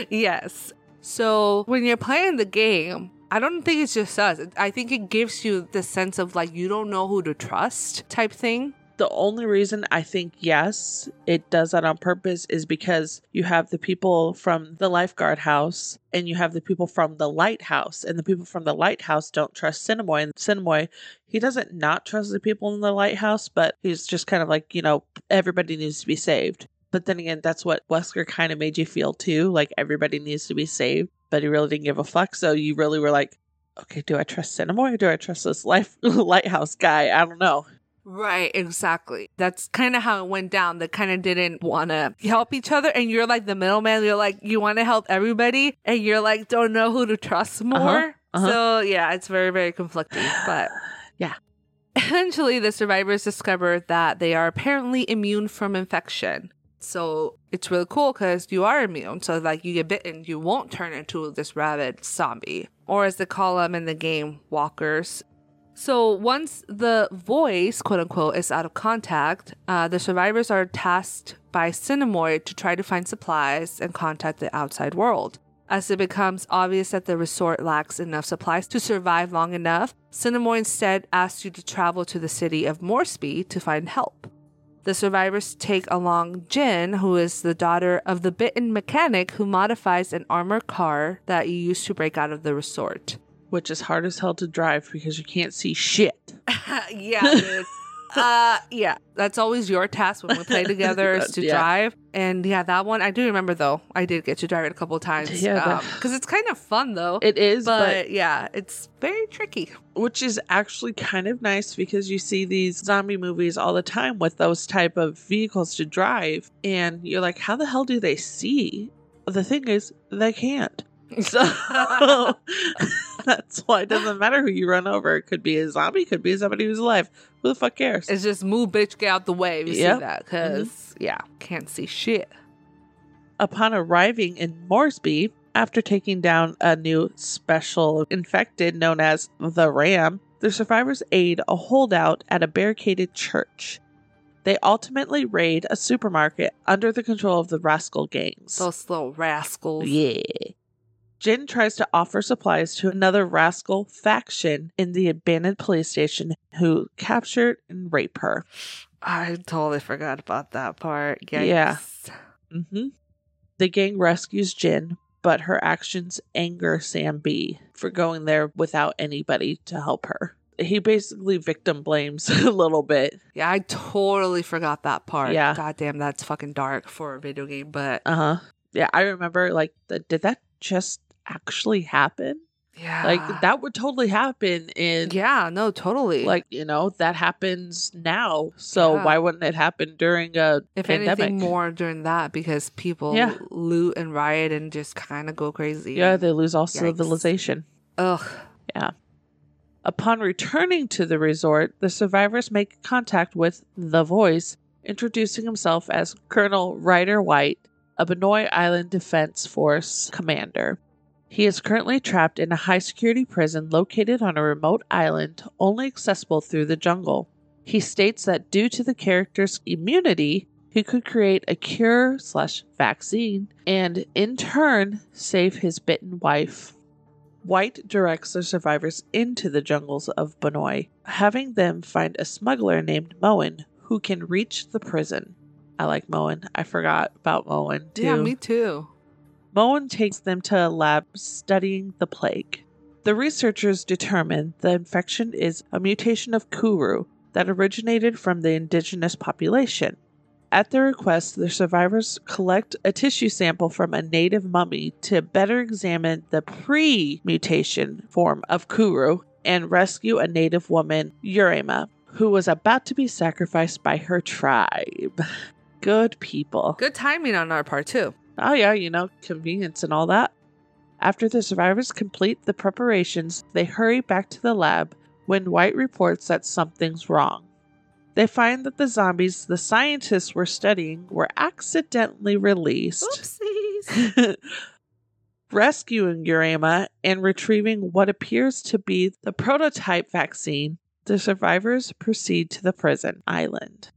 yes. So when you're playing the game, I don't think it's just us. I think it gives you the sense of like you don't know who to trust type thing. The only reason I think yes, it does that on purpose is because you have the people from the lifeguard house and you have the people from the lighthouse, and the people from the lighthouse don't trust Sinamoi. And Sinamoi, he doesn't not trust the people in the lighthouse, but he's just kind of like, you know, everybody needs to be saved. But then again, that's what Wesker kind of made you feel too. Like everybody needs to be saved, but he really didn't give a fuck. So you really were like, okay, do I trust Sinamoi or do I trust this life lighthouse guy? I don't know. Right, exactly. That's kind of how it went down. They kind of didn't want to help each other. And you're like the middleman. You're like, you want to help everybody. And you're like, don't know who to trust more. Uh-huh, uh-huh. So, yeah, it's very, very conflicting. But Yeah. Eventually, the survivors discover that they are apparently immune from infection. So it's really cool because you are immune. So, like, you get bitten, you won't turn into this rabid zombie, or as they call them in the game, walkers. So once the voice, quote unquote, is out of contact, uh, the survivors are tasked by Sinamoi to try to find supplies and contact the outside world. As it becomes obvious that the resort lacks enough supplies to survive long enough, Sinamoi instead asks you to travel to the city of Moresby to find help. The survivors take along Jin, who is the daughter of the bitten mechanic who modifies an armored car that you use to break out of the resort. Which is hard as hell to drive because you can't see shit. yeah. uh, yeah, that's always your task when we play together is to Yeah. drive. And yeah, that one I do remember though. I did get to drive it a couple times. Yeah, because it's kind of fun though. It is, but, but yeah, it's very tricky. which is actually kind of nice because you see these zombie movies all the time with those type of vehicles to drive and you're like how the hell do they see the thing is they can't so that's why it doesn't matter who you run over it could be a zombie could be somebody who's alive who the fuck cares It's just move, bitch, get out the way. You Yep. see that? Because yeah, can't see shit. upon arriving in moresby after taking down a new special infected known as the ram the survivors aid a holdout at a barricaded church they ultimately raid a supermarket under the control of the rascal gangs Those little rascals. yeah Jin tries to offer supplies to another rascal faction in the abandoned police station who captured and rape her. I totally forgot about that part. Yikes. Yeah. Mm-hmm. The gang rescues Jin, but her actions anger Sam B for going there without anybody to help her. He basically victim blames a little bit. Yeah, I totally forgot that part. Yeah. God damn, that's fucking dark for a video game, but Uh huh. Yeah, I remember. Like, the, did that just actually happen? yeah. Like, that would totally happen in. Yeah, no, totally. Like you know that happens now, so Yeah. why wouldn't it happen during a if pandemic? anything more during that because people Yeah. loot and riot and just kind of go crazy. yeah, they lose all Yikes. civilization. Ugh. Yeah. Upon returning to the resort, the survivors make contact with the voice, introducing himself as Colonel Ryder White, a Banoi Island Defense Force commander. He is currently trapped in a high security prison located on a remote island, only accessible through the jungle. He states that due to the character's immunity, he could create a cure slash vaccine and in turn save his bitten wife. White directs the survivors into the jungles of Banoi, having them find a smuggler named Mowen who can reach the prison. I like Mowen. I forgot about Mowen too. Yeah, me too. Mowen takes them to a lab studying the plague. The researchers determine the infection is a mutation of Kuru that originated from the indigenous population. At their request, the survivors collect a tissue sample from a native mummy to better examine the pre mutation form of Kuru and rescue a native woman, Yerema, who was about to be sacrificed by her tribe. Good people. Good timing on our part too. Oh, yeah, you know, convenience and all that. After the survivors complete the preparations, they hurry back to the lab when White reports that something's wrong. They find that the zombies the scientists were studying were accidentally released, Oopsies. rescuing Yerema and retrieving what appears to be the prototype vaccine. The survivors proceed to the prison island.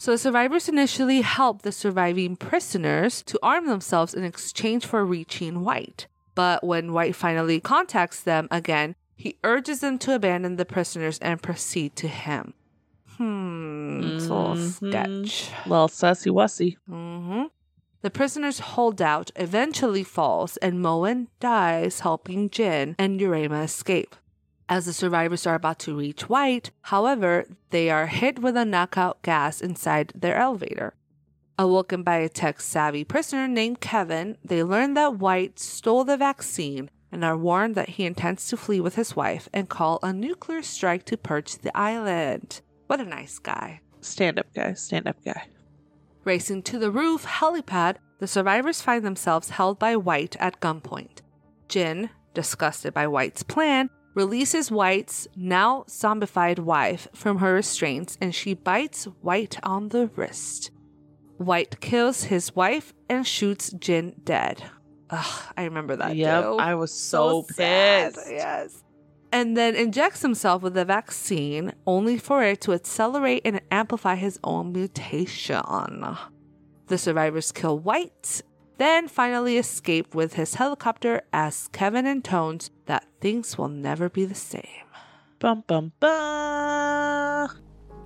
So the survivors initially help the surviving prisoners to arm themselves in exchange for reaching White. But when White finally contacts them again, he urges them to abandon the prisoners and proceed to him. Hmm, it's a little Mhm. sketch. Well, sussy wussy. hmm The prisoner's holdout eventually falls, and Mowen dies helping Jin and Yerema escape. As the survivors are about to reach White, however, they are hit with a knockout gas inside their elevator. Awoken by a tech savvy prisoner named Kevin, they learn that White stole the vaccine and are warned that he intends to flee with his wife and call a nuclear strike to purge the island. What a nice guy. Stand up guy. Stand up guy. Racing to the roof helipad, the survivors find themselves held by White at gunpoint. Jin, disgusted by White's plan, releases White's now zombified wife from her restraints and she bites White on the wrist. White kills his wife and shoots Jin dead. Ugh, I remember that. Yep. too. I was so, sad, pissed. Yes. And then injects himself with the vaccine, only for it to accelerate and amplify his own mutation. The survivors kill White, then finally escape with his helicopter as Kevin intones that things will never be the same. Bum bum bum.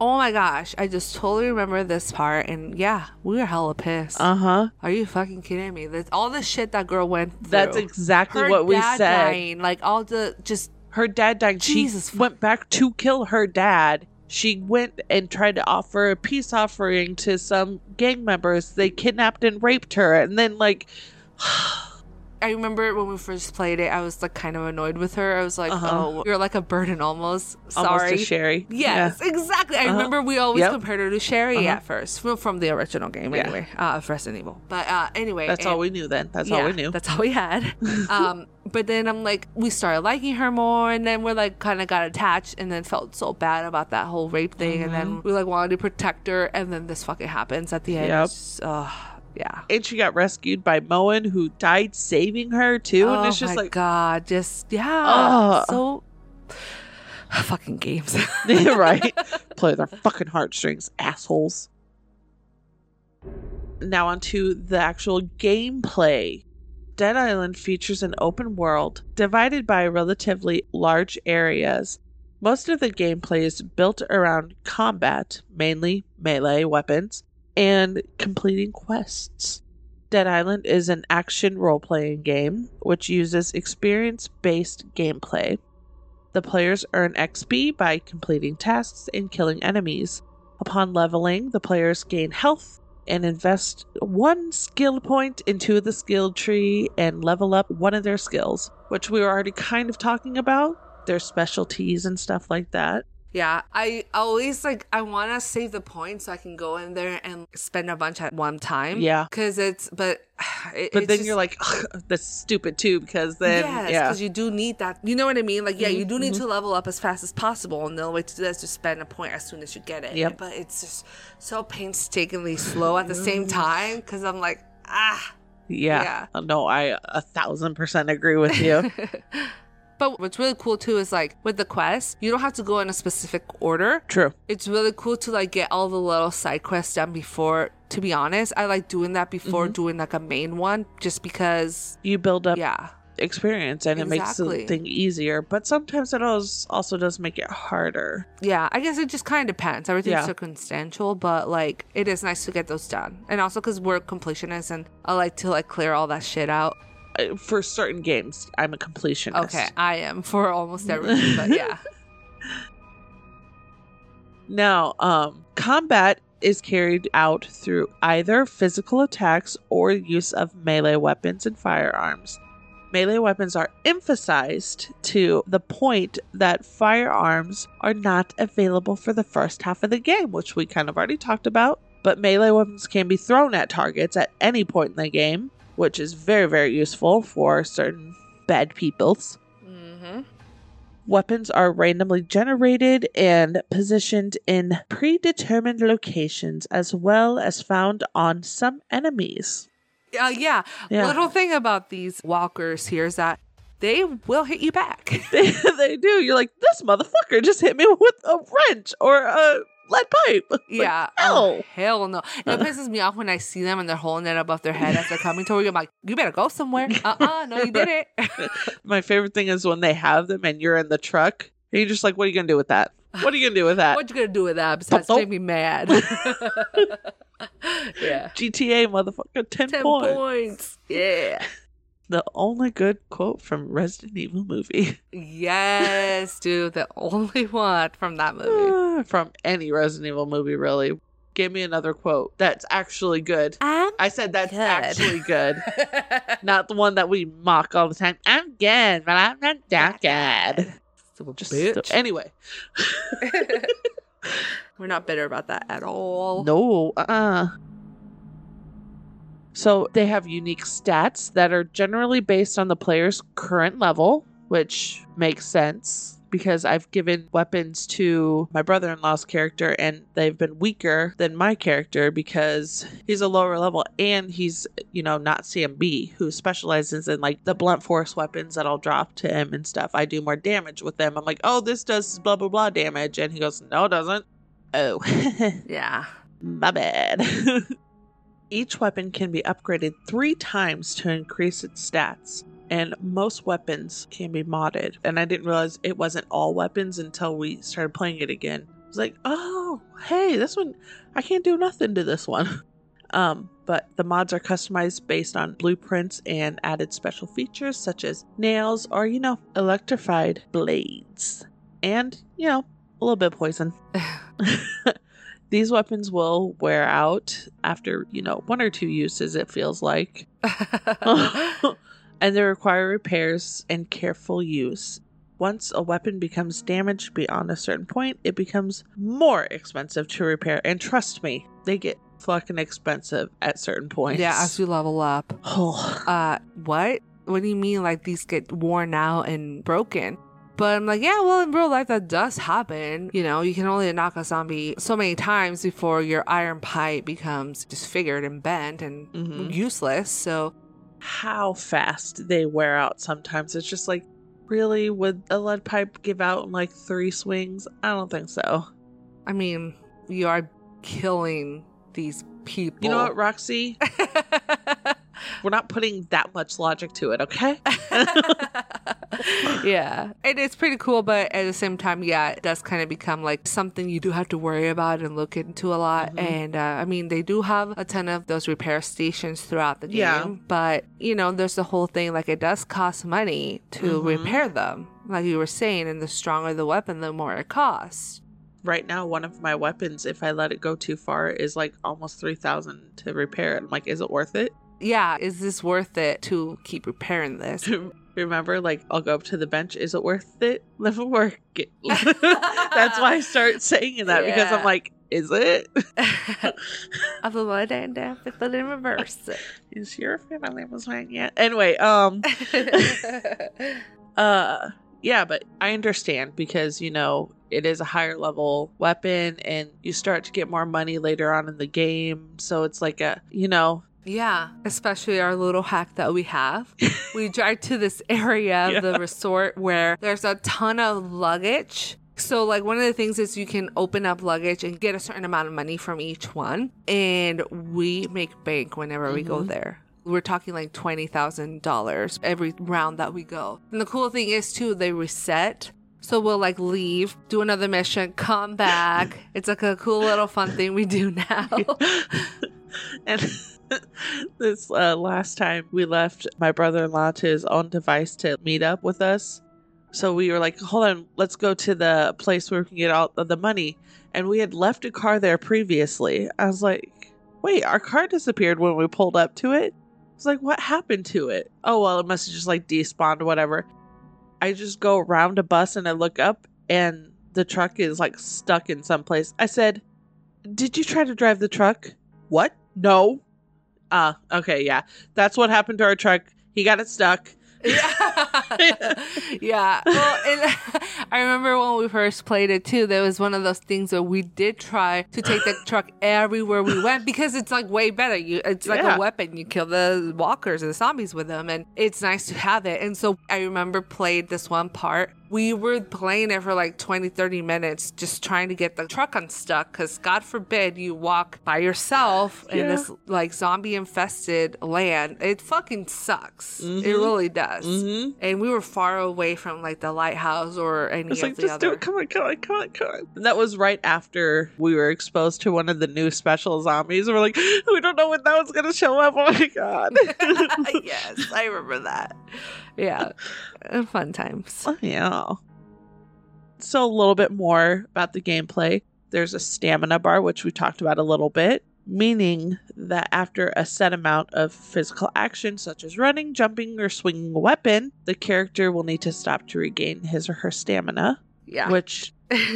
Oh my gosh, I just totally remember this part, and yeah, we were hella pissed. Uh huh. Are you fucking kidding me? That's all the shit that girl went through. That's exactly Her what we said. dying, like all the just Her dad died. Jesus She went back to kill her dad. She went and tried to offer a peace offering to some gang members. They kidnapped and raped her, and then like, I remember when we first played it, I was like kind of annoyed with her. I was like, Uh-huh. "Oh, you're like a burden almost." almost Sorry. to Sherry. Yes, exactly. I Uh-huh. remember we always Yep. compared her to Sherry Uh-huh. at first, from, from the original game, Yeah. anyway, uh, of Resident Evil. But uh, anyway, That's and- all we knew then. That's all we knew. That's all we had. um, but then I'm like, we started liking her more, and then we're like, kind of got attached, and then felt so bad about that whole rape thing, and then we like wanted to protect her, and then this fucking happens at the end. Yep. It's, uh, yeah. and she got rescued by Mowen, who died saving her too. oh and it's oh just my like, god, just yeah, Ugh. so fucking games. right? Play their fucking heartstrings, assholes. Now onto the actual gameplay. Dead Island features an open world divided by relatively large areas. Most of the gameplay is built around combat, mainly melee weapons, and completing quests. Dead Island is an action role playing game which uses experience based gameplay. The players earn XP by completing tasks and killing enemies. Upon leveling, the players gain health and invest one skill point into the skill tree and level up one of their skills, which we were already kind of talking about, their specialties and stuff like that. Yeah, I always like I want to save the points so I can go in there and spend a bunch at one time. Yeah. because it's but it, But it's then just- you're like, that's stupid too, because then, yes, yeah. because you do need that. You know what I mean? Like, yeah, you do need Mhm, to level up as fast as possible, and the only way to do that is to spend a point as soon as you get it. Yep. But it's just so painstakingly slow at the same time because I'm like, ah. Yeah. yeah. No, I a thousand percent agree with you. But what's really cool too is like with the quest, you don't have to go in a specific order. True. It's really cool to like get all the little side quests done before. To be honest, I like doing that before Mm-hmm. doing like a main one, just because. You build up Yeah, experience and it makes the thing easier, but sometimes it also also does make it harder. yeah. I guess it just kind of depends. Everything's Yeah. circumstantial, but like it is nice to get those done, and also because we're completionists, and I like to like clear all that shit out. Uh, For certain games, I'm a completionist. Okay, I am for almost everything, but yeah. Now, um, combat is carried out through either physical attacks or use of melee weapons and firearms. Melee weapons are emphasized to the point that firearms are not available for the first half of the game, which we kind of already talked about. But melee weapons can be thrown at targets at any point in the game, which is very, very useful for certain bad peoples. Mm-hmm. Weapons are randomly generated and positioned in predetermined locations as well as found on some enemies. Uh, yeah. Yeah. Little thing about these walkers here is that they will hit you back. They, they do. You're like, this motherfucker just hit me with a wrench or a lead pipe. Like, Yeah. hell. Oh, hell no. It pisses me off when I see them and they're holding it above their head as they're coming toward you. I'm like, you better go somewhere. Uh uh no, you didn't. My favorite thing is when they have them and you're in the truck. And you're just like, what are you gonna do with that? What are you gonna do with that? what you gonna do with that besides make me mad? yeah. GTA motherfucker, 10, 10 points. points. Yeah. The only good quote from Resident Evil movie. Yes, dude. The only one from that movie. from any Resident Evil movie, really. Give me another quote that's actually good. I'm I said that's Good. actually good. Not the one that we mock all the time. I'm good, but I'm not that good. Just bitch. anyway. We're not bitter about that at all. No, Uh uh So they have unique stats that are generally based on the player's current level, which makes sense because I've given weapons to my brother in law's character and they've been weaker than my character because he's a lower level and he's, you know, not CMB who specializes in like the blunt force weapons that I'll drop to him and stuff. I do more damage with them. I'm like, oh, this does blah, blah, blah damage. And he goes, no, it doesn't. Oh. Yeah. My bad. Each weapon can be upgraded three times to increase its stats, and most weapons can be modded. And I didn't realize it wasn't all weapons until we started playing it again. I was like, oh, hey, this one, I can't do nothing to this one. Um, but the mods are customized based on blueprints and added special features such as nails or, you know, electrified blades. And, you know, a little bit of poison. These weapons will wear out after, you know, one or two uses, it feels like. and they require repairs and careful use. Once a weapon becomes damaged beyond a certain point, it becomes more expensive to repair. And trust me, they get fucking expensive at certain points. yeah, as you level up. Oh, Uh, what? What do you mean like these get worn out and broken? But I'm like, yeah, well, in real life, that does happen. You know, you can only knock a zombie so many times before your iron pipe becomes disfigured and bent and Mhm. useless. So, how fast they wear out sometimes. It's just like, really? Would a lead pipe give out in like three swings? I don't think so. I mean, you are killing these people. You know what, Roxy? We're not putting that much logic to it, okay? yeah. And it's pretty cool, but at the same time, yeah, it does kind of become like something you do have to worry about and look into a lot. Mhm. And uh, I mean, they do have a ton of those repair stations throughout the game, Yeah. but you know, there's the whole thing like it does cost money to Mhm. repair them. Like you were saying, and the stronger the weapon, the more it costs. right now, one of my weapons, if I let it go too far, is like almost 3000 to repair it. I'm like, is it worth it? Yeah, is this worth it to keep repairing this? Remember, like, I'll go up to the bench. Is it worth it? Me work. That's why I start saying that because I'm like, is it? Otherwise, and down, flip it in reverse. Is your family was saying yet Anyway, um, uh, yeah, but I understand because you know it is a higher level weapon, and you start to get more money later on in the game. So it's like a, you know, Yeah, especially our little hack that we have. we drive to this area of the resort where there's a ton of luggage. So, like, one of the things is you can open up luggage and get a certain amount of money from each one. And we make bank whenever we go Mhm. there. We're talking like $20,000 every round that we go. And the cool thing is, too, they reset. So we'll like leave, do another mission, come back. It's like a cool little fun thing we do now. and this uh, last time we left my brother-in-law to his own device to meet up with us. So we were like hold on let's go to the place where we can get all the money. And we had left a car there previously. I was like wait our car disappeared when we pulled up to it? I was like what happened to it? Oh well it must have just like despawned or whatever. I just go around a bus and i look up and the truck is like stuck in some place. I said did you try to drive the truck? What? No. Ah, okay, yeah. That's what happened to our truck. He got it stuck. yeah. yeah. Well, and I remember when we first played it too, there was one of those things where we did try to take the truck everywhere we went because it's like way better. You it's like Yeah. a weapon. You kill the walkers and the zombies with them and it's nice to have it. And so I remember played this one part we were playing it for like 20, 30 minutes just trying to get the truck unstuck because God forbid you walk by yourself in this like zombie infested land. It fucking sucks. It Mhm. really does. Mm-hmm. And we were far away from like the lighthouse or any It's of like, the just other. do it. Come on, come on, come on, come on. And that was right after we were exposed to one of the new special zombies. And we're like, we don't know when that one's going to show up. Oh my God. yes, I remember that. Yeah, fun times. Oh, yeah. So, a little bit more about the gameplay. There's a stamina bar, which we talked about a little bit, meaning that after a set amount of physical action, such as running, jumping, or swinging a weapon, the character will need to stop to regain his or her stamina, Yeah, which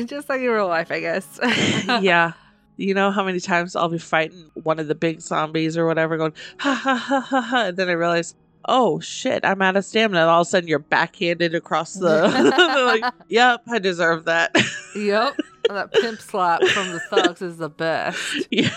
just like in real life, I guess. yeah. You know how many times I'll be fighting one of the big zombies or whatever, going, ha ha ha ha ha. And then I realize, oh shit, I'm out of stamina. And all of a sudden you're backhanded across the. like, yep, I deserve that. Yep. That pimp slap from the thugs is the best. yeah.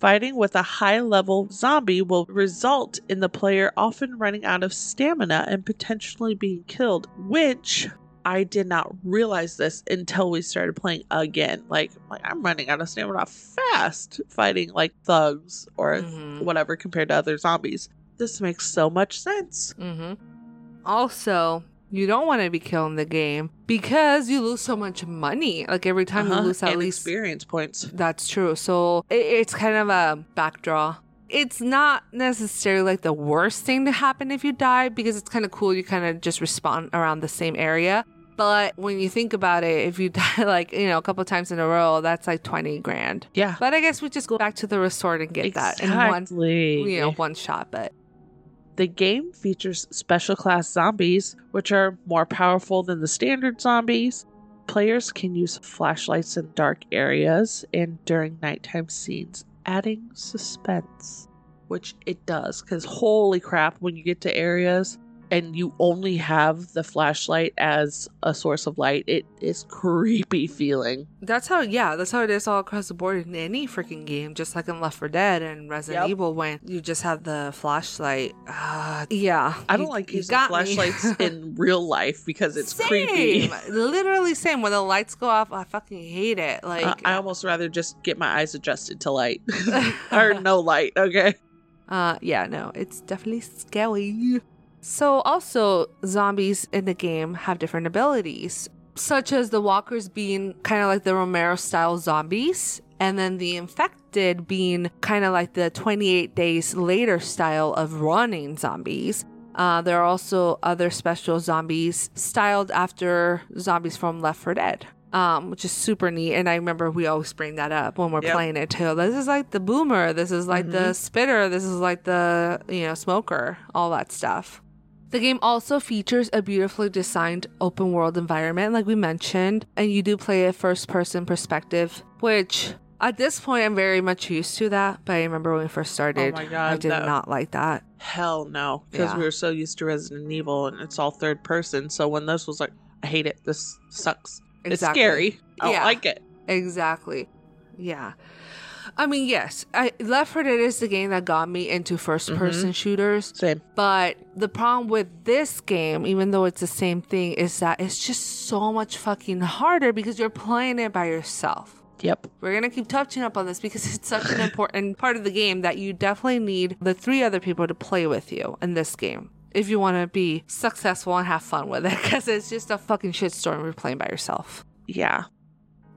Fighting with a high level zombie will result in the player often running out of stamina and potentially being killed, which I did not realize this until we started playing again. Like, like I'm running out of stamina fast fighting like thugs or Mhm. whatever compared to other zombies. This makes so much sense. Mm-hmm. Also, you don't want to be killing the game because you lose so much money. Like every time Uh-huh, you lose at and least experience points. That's true. So it, it's kind of a backdraw. It's not necessarily like the worst thing to happen if you die because it's kind of cool. You kind of just respawn around the same area. But when you think about it, if you die like, you know, a couple times in a row, that's like 20 grand. Yeah. But I guess we just go back to the resort and get that in one, you know, one shot. But The game features special class zombies, which are more powerful than the standard zombies. Players can use flashlights in dark areas and during nighttime scenes, adding suspense, which it does. Because holy crap, when you get to areas and you only have the flashlight as a source of light, it is creepy feeling. that's how, yeah, that's how it is all across the board in any freaking game, just like in Left 4 Dead and Resident Yep. Evil when you just have the flashlight. Uh, yeah. I don't you- like using got flashlights in real life because it's creepy. Same. Literally same. When the lights go off, I fucking hate it. Like Uh, I almost rather just get my eyes adjusted to light or no light. Okay. uh yeah, no, it's definitely scary. So also zombies in the game have different abilities, such as the walkers being kind of like the Romero style zombies and then the infected being kind of like the 28 days later style of running zombies. Uh, there are also other special zombies styled after zombies from Left 4 Dead. Um, which is super neat. And I remember we always bring that up when we're Yep. playing it too. This is like the boomer. This is like the spitter. This is like the, you know, smoker, all that stuff. The game also features a beautifully designed open world environment, like we mentioned, and you do play a first person perspective, which at this point I'm very much used to that. But I remember when we first started, Oh God, I did not like that. Hell no. Because Yeah. we were so used to Resident Evil and it's all third person. So when this was like, I hate it. This sucks. Exactly. It's scary. I don't Yeah. like it. Exactly. Yeah. I mean, yes, I, Left 4 Dead is the game that got me into first mm-hmm. person shooters. Same. But the problem with this game, even though it's the same thing, is that it's just so much fucking harder because you're playing it by yourself. Yep. We're gonna keep touching up on this because it's such an important part of the game that you definitely need the three other people to play with you in this game if you want to be successful and have fun with it because it's just a fucking shitstorm you're playing by yourself. Yeah.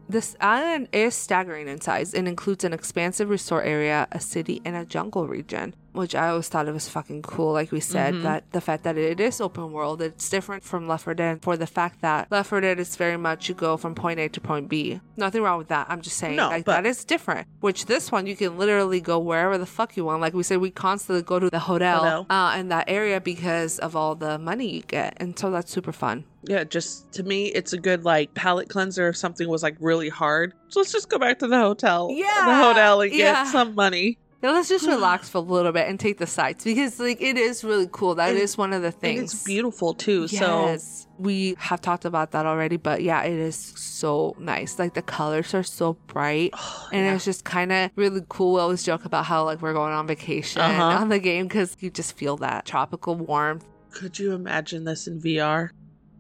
This island is staggering in size. And includes an expansive resort area, a city, and a jungle region, which I always thought it was fucking cool. Like we said, Mhm. that the fact that it is open world, it's different from Left 4 Dead for the fact that Left 4 Dead is very much you go from point A to point B. Nothing wrong with that. I'm just saying, No, like but- that is different. Which this one, you can literally go wherever the fuck you want. Like we said, we constantly go to the hotel, Hotel. Uh, in that area because of all the money you get, and so that's super fun. Yeah. Just to me, it's a good like palate cleanser if something was like really hard. So let's just go back to the hotel. Yeah, The hotel and get yeah. some money. Let's just relax for a little bit and take the sights because like it is really cool. That is one of the things. it's beautiful too. So we have talked about that already, but yeah, it is so nice. Like the colors are so bright. And yeah. it's just kind of really cool. We always joke about how like we're going on vacation Uh-huh. on the game because you just feel that tropical warmth. could you imagine this in VR?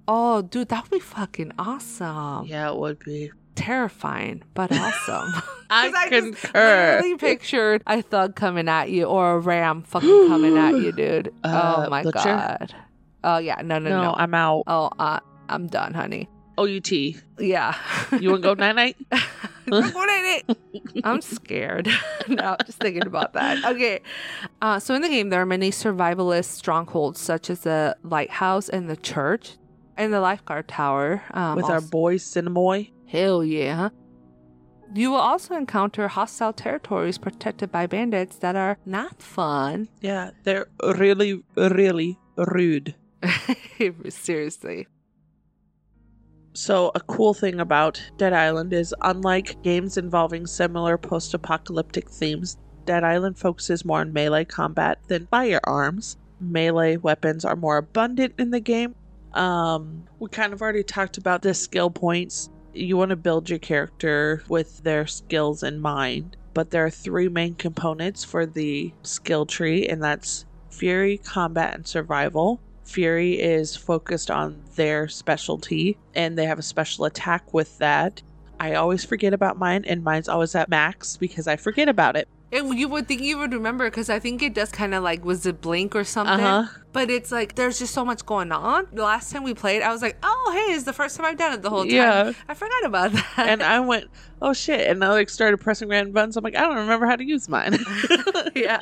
Oh, dude, that would be fucking awesome. Yeah, it would be. Terrifying, but awesome. I, just concur. literally pictured a thug coming at you or a ram fucking coming at you, dude. Uh, oh my Butcher? god. Oh yeah, no, no, No, no. I'm out. oh, uh, I'm done, honey. OUT. Yeah. You want to go night night? I'm scared. no, just thinking about that. Okay. Uh, so in the game, there are many survivalist strongholds, such as the lighthouse and the church and the lifeguard tower. Um, With our also- boy Sinamoi. Hell yeah. You will also encounter hostile territories protected by bandits that are not fun. Yeah, they're really, really rude. Seriously. So, a cool thing about Dead Island is unlike games involving similar post apocalyptic themes, Dead Island focuses more on melee combat than firearms. Melee weapons are more abundant in the game. Um, we kind of already talked about the skill points. You want to build your character with their skills in mind, but there are three main components for the skill tree, and that's Fury, Combat, and Survival. Fury is focused on their specialty, and they have a special attack with that. I always forget about mine, and mine's always at max because I forget about it. It, you would think you would remember because I think it does kind of like was it blink or something. Uh huh. But it's like there's just so much going on. The last time we played, I was like, "Oh, hey, it's the first time I've done it the whole time." Yeah. I forgot about that. And I went, oh shit. And I like started pressing random buttons. I'm like, I don't remember how to use mine. yeah,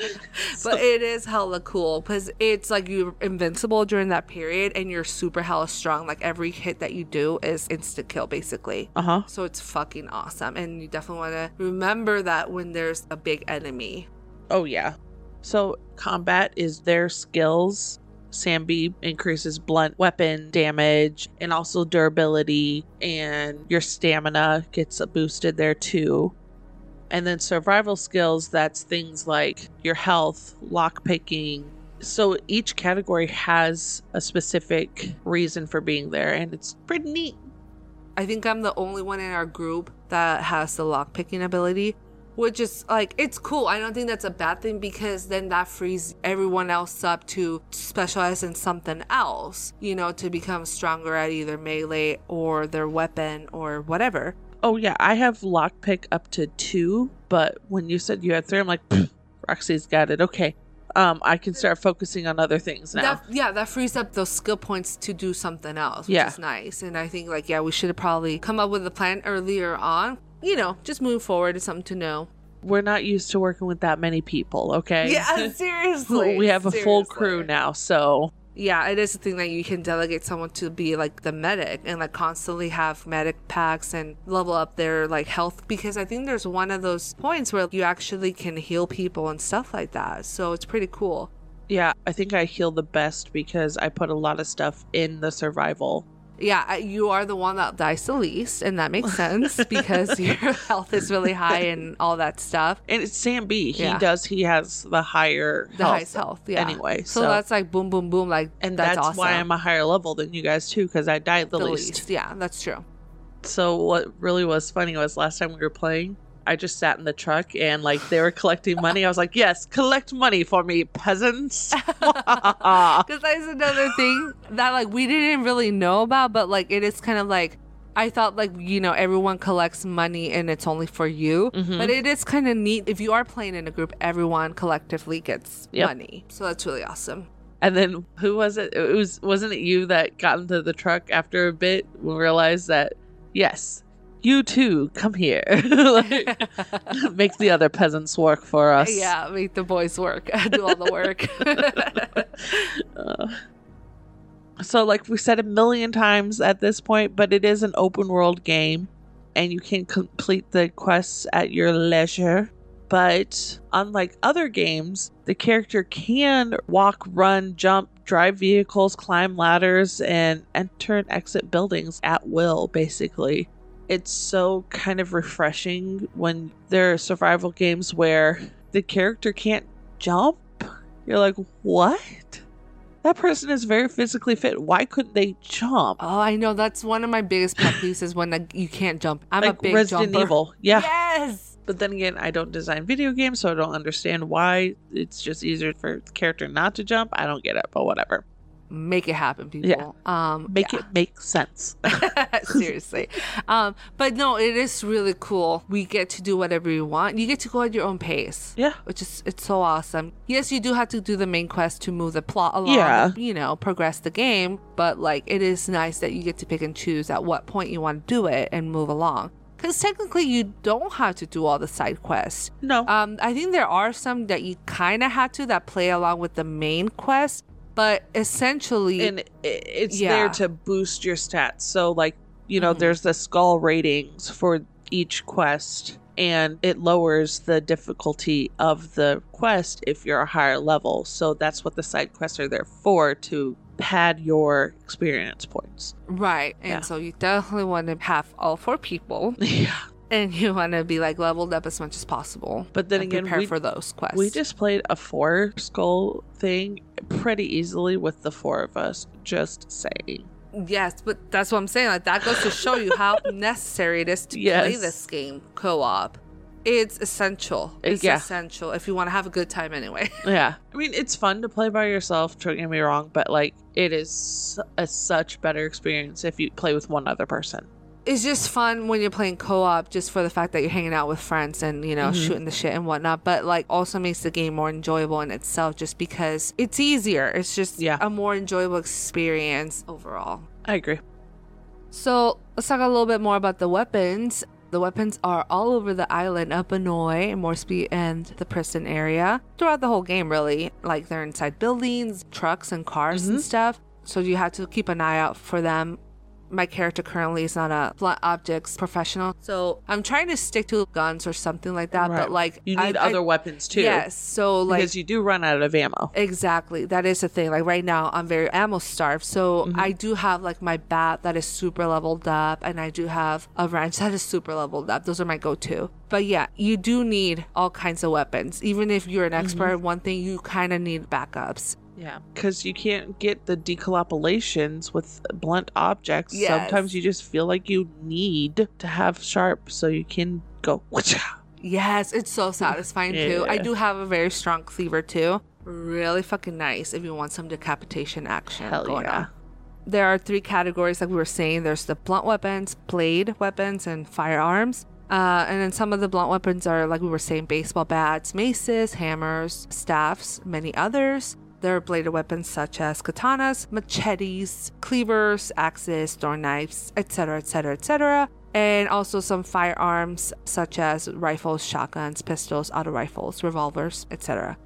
So- but it is hella cool because it's like you're invincible during that period, and you're super hella strong. Like every hit that you do is instant kill, basically. Uh huh. So it's fucking awesome, and you definitely want to remember that when there's a big enemy. Oh, yeah. So, combat is their skills. Sam B increases blunt weapon damage and also durability, and your stamina gets boosted there too. And then survival skills, that's things like your health, lockpicking. So each category has a specific reason for being there, and it's pretty neat. I think I'm the only one in our group that has the lockpicking ability, which is like it's cool. I don't think that's a bad thing because then that frees everyone else up to specialize in something else, you know, to become stronger at either melee or their weapon or whatever. Oh yeah, I have lockpick up to two, but when you said you had three, I'm like, Roxy's got it. Okay, um, I can start focusing on other things now. That, yeah, that frees up those skill points to do something else, which Yeah. is nice. And I think like yeah, we should have probably come up with a plan earlier on. You know, just move forward is something to know. We're not used to working with that many people. Okay. Yeah, seriously. we have a full crew now, so Yeah, it is a thing that you can delegate someone to be like the medic and like constantly have medic packs and level up their like health because I think there's one of those points where you actually can heal people and stuff like that. So it's pretty cool. yeah, I think I heal the best because I put a lot of stuff in the survival. Yeah, you are the one that dies the least, and that makes sense because your health is really high and all that stuff. And it's Sam B. He Yeah. does. He has the higher The health highest health, yeah. anyway. So, So, that's like boom, boom, boom. Like, and that's, that's, awesome. why I'm a higher level than you guys too, because I died the, the least. least. Yeah, that's true. So what really was funny was last time we were playing, I just sat in the truck and like they were collecting money. I was like, "Yes, collect money for me, peasants." Because that's another thing that like we didn't really know about, but like it is kind of like I thought like you know everyone collects money and it's only for you, Mhm. but it is kind of neat if you are playing in a group, everyone collectively gets Yep. money. So that's really awesome. and then who was it? It was wasn't it you that got into the truck after a bit? We realized that yes, you too come here. like, make the other peasants work for us. yeah, make the boys work, do all the work. Uh, so, like we said a million times at this point, but it is an open world game and you can complete the quests at your leisure. But unlike other games, the character can walk, run, jump, drive vehicles, climb ladders, and enter and exit buildings at will, basically. It's so kind of refreshing when there are survival games where the character can't jump. You're like, what? That person is very physically fit. Why couldn't they jump? oh, I know that's one of my biggest pet peeves is when like, you can't jump. I'm like a big Resident jumper. Evil. Yeah. Yes. But then again, I don't design video games, so I don't understand why it's just easier for the character not to jump. I don't get it, but whatever. Make it happen, people. Um, Make yeah. it make sense. Seriously. Um, but no, it is really cool. We get to do whatever you want. You get to go at your own pace. Yeah. Which is it's so awesome. Yes, you do have to do the main quest to move the plot along. Yeah. You know, progress the game. But like it is nice that you get to pick and choose at what point you want to do it and move along. Because technically you don't have to do all the side quests. no. Um, I think there are some that you kind of have to that play along with the main quest, but essentially, and it's Yeah. there to boost your stats. So, like, you know, Mhm. there's the skull ratings for each quest, and it lowers the difficulty of the quest if you're a higher level. So, that's what the side quests are there for to pad your experience points. right? And Yeah. so you definitely want to have all four people, yeah. and you want to be like leveled up as much as possible. But then again, prepare we, for those quests. we just played a four skull thing pretty easily with the four of us. Just saying. yes, but that's what I'm saying. Like that goes to show you how necessary it is to play this game co-op. It's essential. Uh, it's Yeah. essential if you want to have a good time anyway. Yeah. I mean, it's fun to play by yourself, don't get me wrong, but like, it is a such better experience if you play with one other person. It's just fun when you're playing co-op just for the fact that you're hanging out with friends and you know Mhm. shooting the shit and whatnot but like also makes the game more enjoyable in itself just because it's easier it's just Yeah. a more enjoyable experience overall I agree. so let's talk a little bit more about the weapons the weapons are all over the island of Banoi, Moresby, and the prison area throughout the whole game, really. Like they're inside buildings, trucks, and cars and Mhm. stuff. So you have to keep an eye out for them. My character currently is not a blunt objects professional, so I'm trying to stick to guns or something like that. Right. But like, You need I- other weapons too. Yes, so like because you do run out of ammo. Exactly. That is the thing. Like right now, I'm very ammo starved. So Mm-hmm. I do have like my bat that is super leveled up, and I do have a wrench that is super leveled up. Those are my go to. But yeah, you do need all kinds of weapons. Even if you're an expert Mm-hmm. at one thing, you kind of need backups. Yeah. Because you can't get the decolapolations with blunt objects. Yes. Sometimes you just feel like you need to have sharp so you can go. Yes, it's so satisfying too. I do have a very strong cleaver too. Really fucking nice if you want some decapitation action Hell going yeah. on. There are three categories, like we were saying. There's the blunt weapons, blade weapons, and firearms. Uh, and then some of the blunt weapons are, like we were saying, baseball bats, maces, hammers, staffs, many others. Are bladed weapons such as katanas, machetes, cleavers, axes, thorn knives, etc., etc., etc. And also some firearms such as rifles, shotguns, pistols, auto rifles, revolvers, etc.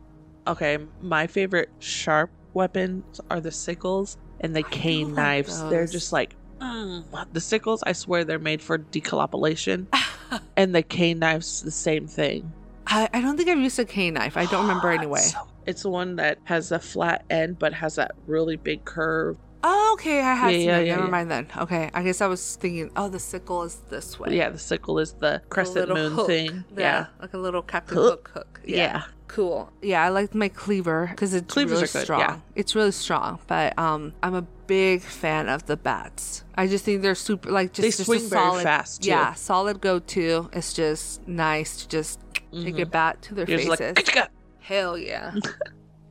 Okay. My favorite sharp weapons are the sickles and the cane like knives. They're just like. mm. The sickles, I swear, they're made for decolapolation, and the cane knives, the same thing. I, I don't think I've used a cane knife. I don't remember anyway. So- it's the one that has a flat end but has that really big curve. Oh, okay. I have Yeah, seen yeah, it. yeah, Never yeah. mind then. Okay. I guess I was thinking, oh, the sickle is this way. Yeah, the sickle is the crescent moon hook. thing. Yeah, Yeah. Like a little Captain Hook. Hook hook. Yeah. Cool. Yeah, I like my cleaver because it's Cleavers really good, strong. yeah. It's really strong, but um, I'm a big fan of the bats. I just think they're super, like just They just swing very solid, fast, too. Yeah, solid go-to. It's just nice to just take a bat to their You're faces. like! Hell yeah.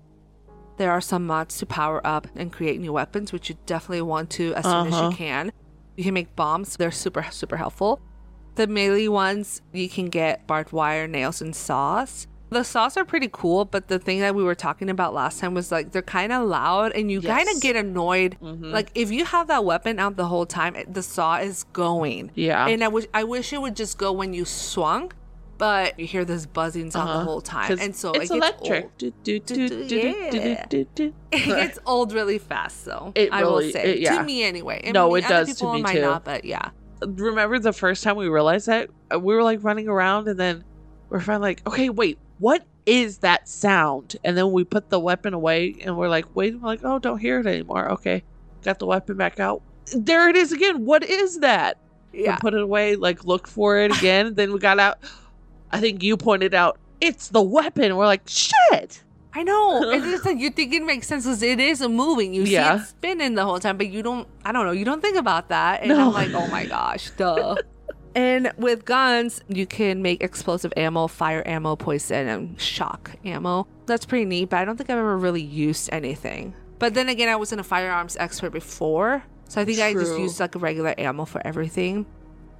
there are some mods to power up and create new weapons, which you definitely want to as soon as Uh-huh. you can. You can make bombs, they're super, super helpful. The melee ones, you can get barbed wire, nails, and saws. The saws are pretty cool, but the thing that we were talking about last time was like they're kind of loud and you kind of get annoyed. Mhm. Like if you have that weapon out the whole time, the saw is going. yeah. And I wish I wish it would just go when you swung, but you hear this buzzing sound the Uh-huh. whole time. and so it's it gets electric. Do, do, do, Yeah. It gets old really fast, though. It I will say it- yeah. to me anyway. No, it does to me might too. Not, but yeah, Remember the first time we realized that? We were like running around and then we're finally like, okay, wait, what is that sound? And then we put the weapon away and we're like, wait, we're like, oh, don't hear it anymore. Okay. Got the weapon back out. There it is again. What is that? We yeah. put it away, like look for it again. then we got out. I think you pointed out it's the weapon. We're like, shit. I know. It's just like you think it makes sense because it is moving. You Yeah. see it spinning the whole time, but you don't. I don't know. You don't think about that, and No. I'm like, oh my gosh, duh. And with guns, you can make explosive ammo, fire ammo, poison, and shock ammo. That's pretty neat, but I don't think I've ever really used anything. But then again, I wasn't a firearms expert before. So I think I just used like a regular ammo for everything.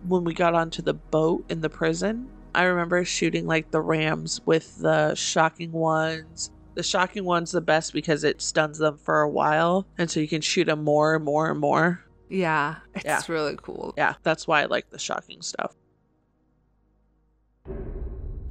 when we got onto the boat in the prison, I remember shooting like the rams with the shocking ones. The shocking one's the best because it stuns them for a while, and so you can shoot them more and more and more. Yeah, it's Yeah. really cool. Yeah, that's why I like the shocking stuff.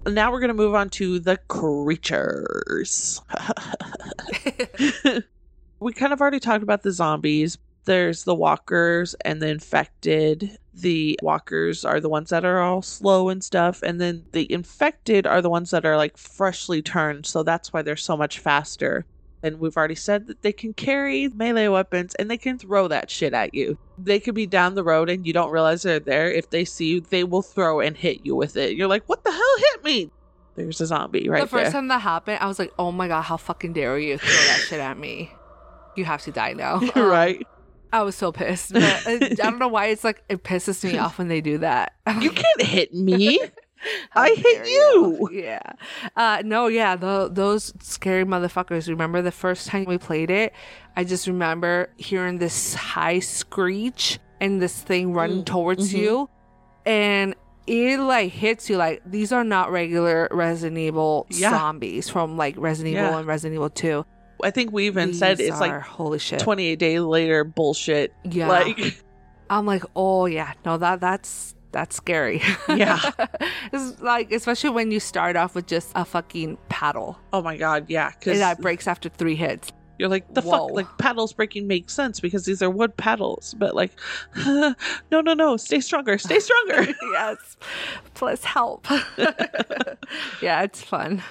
Now we're gonna move on to the creatures. we kind of already talked about the zombies. There's the walkers and the infected. The walkers are the ones that are all slow and stuff, and then the infected are the ones that are like freshly turned, so that's why they're so much faster. And we've already said that they can carry melee weapons and they can throw that shit at you. They could be down the road and you don't realize they're there. If they see you, they will throw and hit you with it. You're like, what the hell hit me? There's a zombie right there. the first there. time that happened, I was like, "Oh my god, how fucking dare you throw that shit at me? You have to die now." Um, right? I was so pissed. But uh, I don't know why it's like it pisses me off when they do that. You can't hit me. I hit dare you. Yeah. Uh, no, yeah, tho- those scary motherfuckers. Remember the first time we played it? I just remember hearing this high screech and this thing running Mm, towards mhm. you. And it like hits you like these are not regular Resident Evil Yeah. zombies from like Resident Evil Yeah. and Resident Evil 2. I think we even said it's are- like holy shit. 28 day later bullshit. yeah. Like, I'm like, oh yeah, no, that that's that's scary. Yeah. it's like especially when you start off with just a fucking paddle oh my god, yeah. Because that breaks after three hits. you're like, the Whoa. fuck? Like, paddles breaking makes sense because these are wood paddles. But, like, no, no, no. Stay stronger. Stay stronger. yes, please help. yeah, it's fun.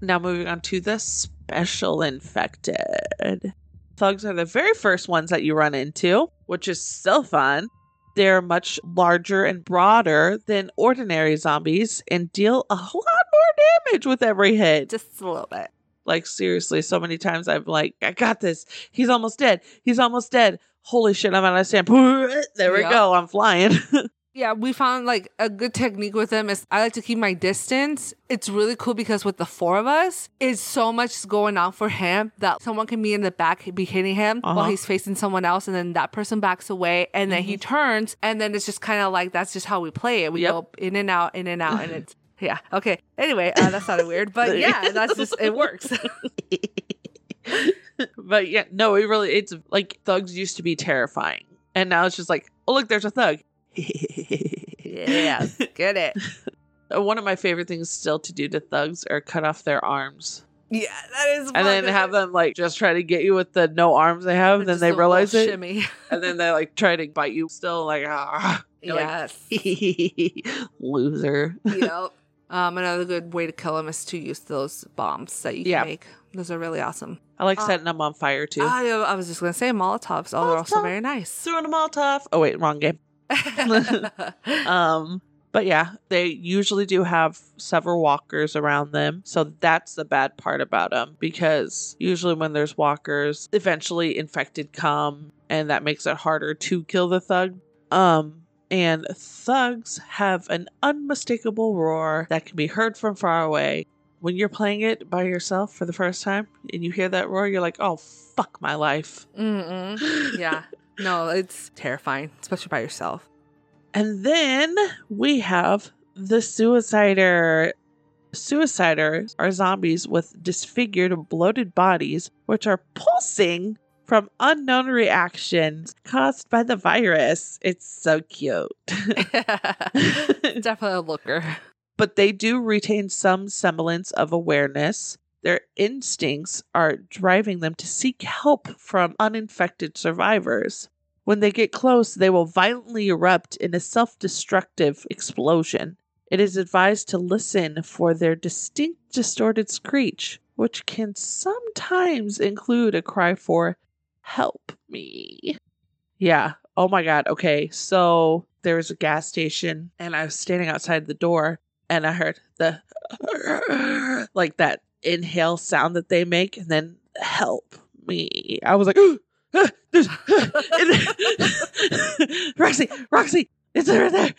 Now, moving on to the special infected. Thugs are the very first ones that you run into, which is so fun. They're much larger and broader than ordinary zombies and deal a lot more damage with every hit. Just a little bit. Like seriously, so many times I'm like, I got this. He's almost dead. He's almost dead. Holy shit, I'm out of stamp. There we Yeah. go. I'm flying. Yeah, we found like a good technique with them is I like to keep my distance. It's really cool because with the four of us, it's so much going on for him that someone can be in the back, be hitting him while Uh-huh. he's facing someone else, and then that person backs away, and then he turns, and then it's just kind of like that's just how we play it. We Yep. go in and out, in and out, and it's yeah. Okay. Anyway, uh, that sounded weird, but yeah, that's just it works. but yeah, no, it really it's like thugs used to be terrifying. And now it's just like, oh look, there's a thug. yeah, get it. One of my favorite things still to do to thugs are cut off their arms. Yeah, that is. And then have them like just try to get you with the no arms they have, and then they realize it. Shimmy. And then they like try to bite you still like ah You're like, yes. loser. yep. Um, another good way to kill them is to use those bombs that you Yeah. can make. Those are really awesome. I like Uh, setting them on fire too. I, I was just gonna say Molotovs. Oh, they're also very nice. Throwing a Molotov. Oh wait, wrong game. Um, but yeah, they usually do have several walkers around them. So that's the bad part about them because usually when there's walkers, eventually infected come and that makes it harder to kill the thug. Um, and thugs have an unmistakable roar that can be heard from far away. When you're playing it by yourself for the first time and you hear that roar, you're like, oh, fuck my life. Mm-mm. Yeah. No, it's terrifying, especially by yourself. And then we have the Suicider. Suiciders are zombies with disfigured, bloated bodies, which are pulsing from unknown reactions caused by the virus. It's so cute. Definitely a looker. but they do retain some semblance of awareness. Their instincts are driving them to seek help from uninfected survivors. When they get close, they will violently erupt in a self destructive explosion. It is advised to listen for their distinct distorted screech, which can sometimes include a cry for, Help me. Yeah. Oh my God. Okay. So there was a gas station, and I was standing outside the door, and I heard the like that inhale sound that they make, and then help me. I was like, "Ah, there's Roxy, Roxy, it's right there.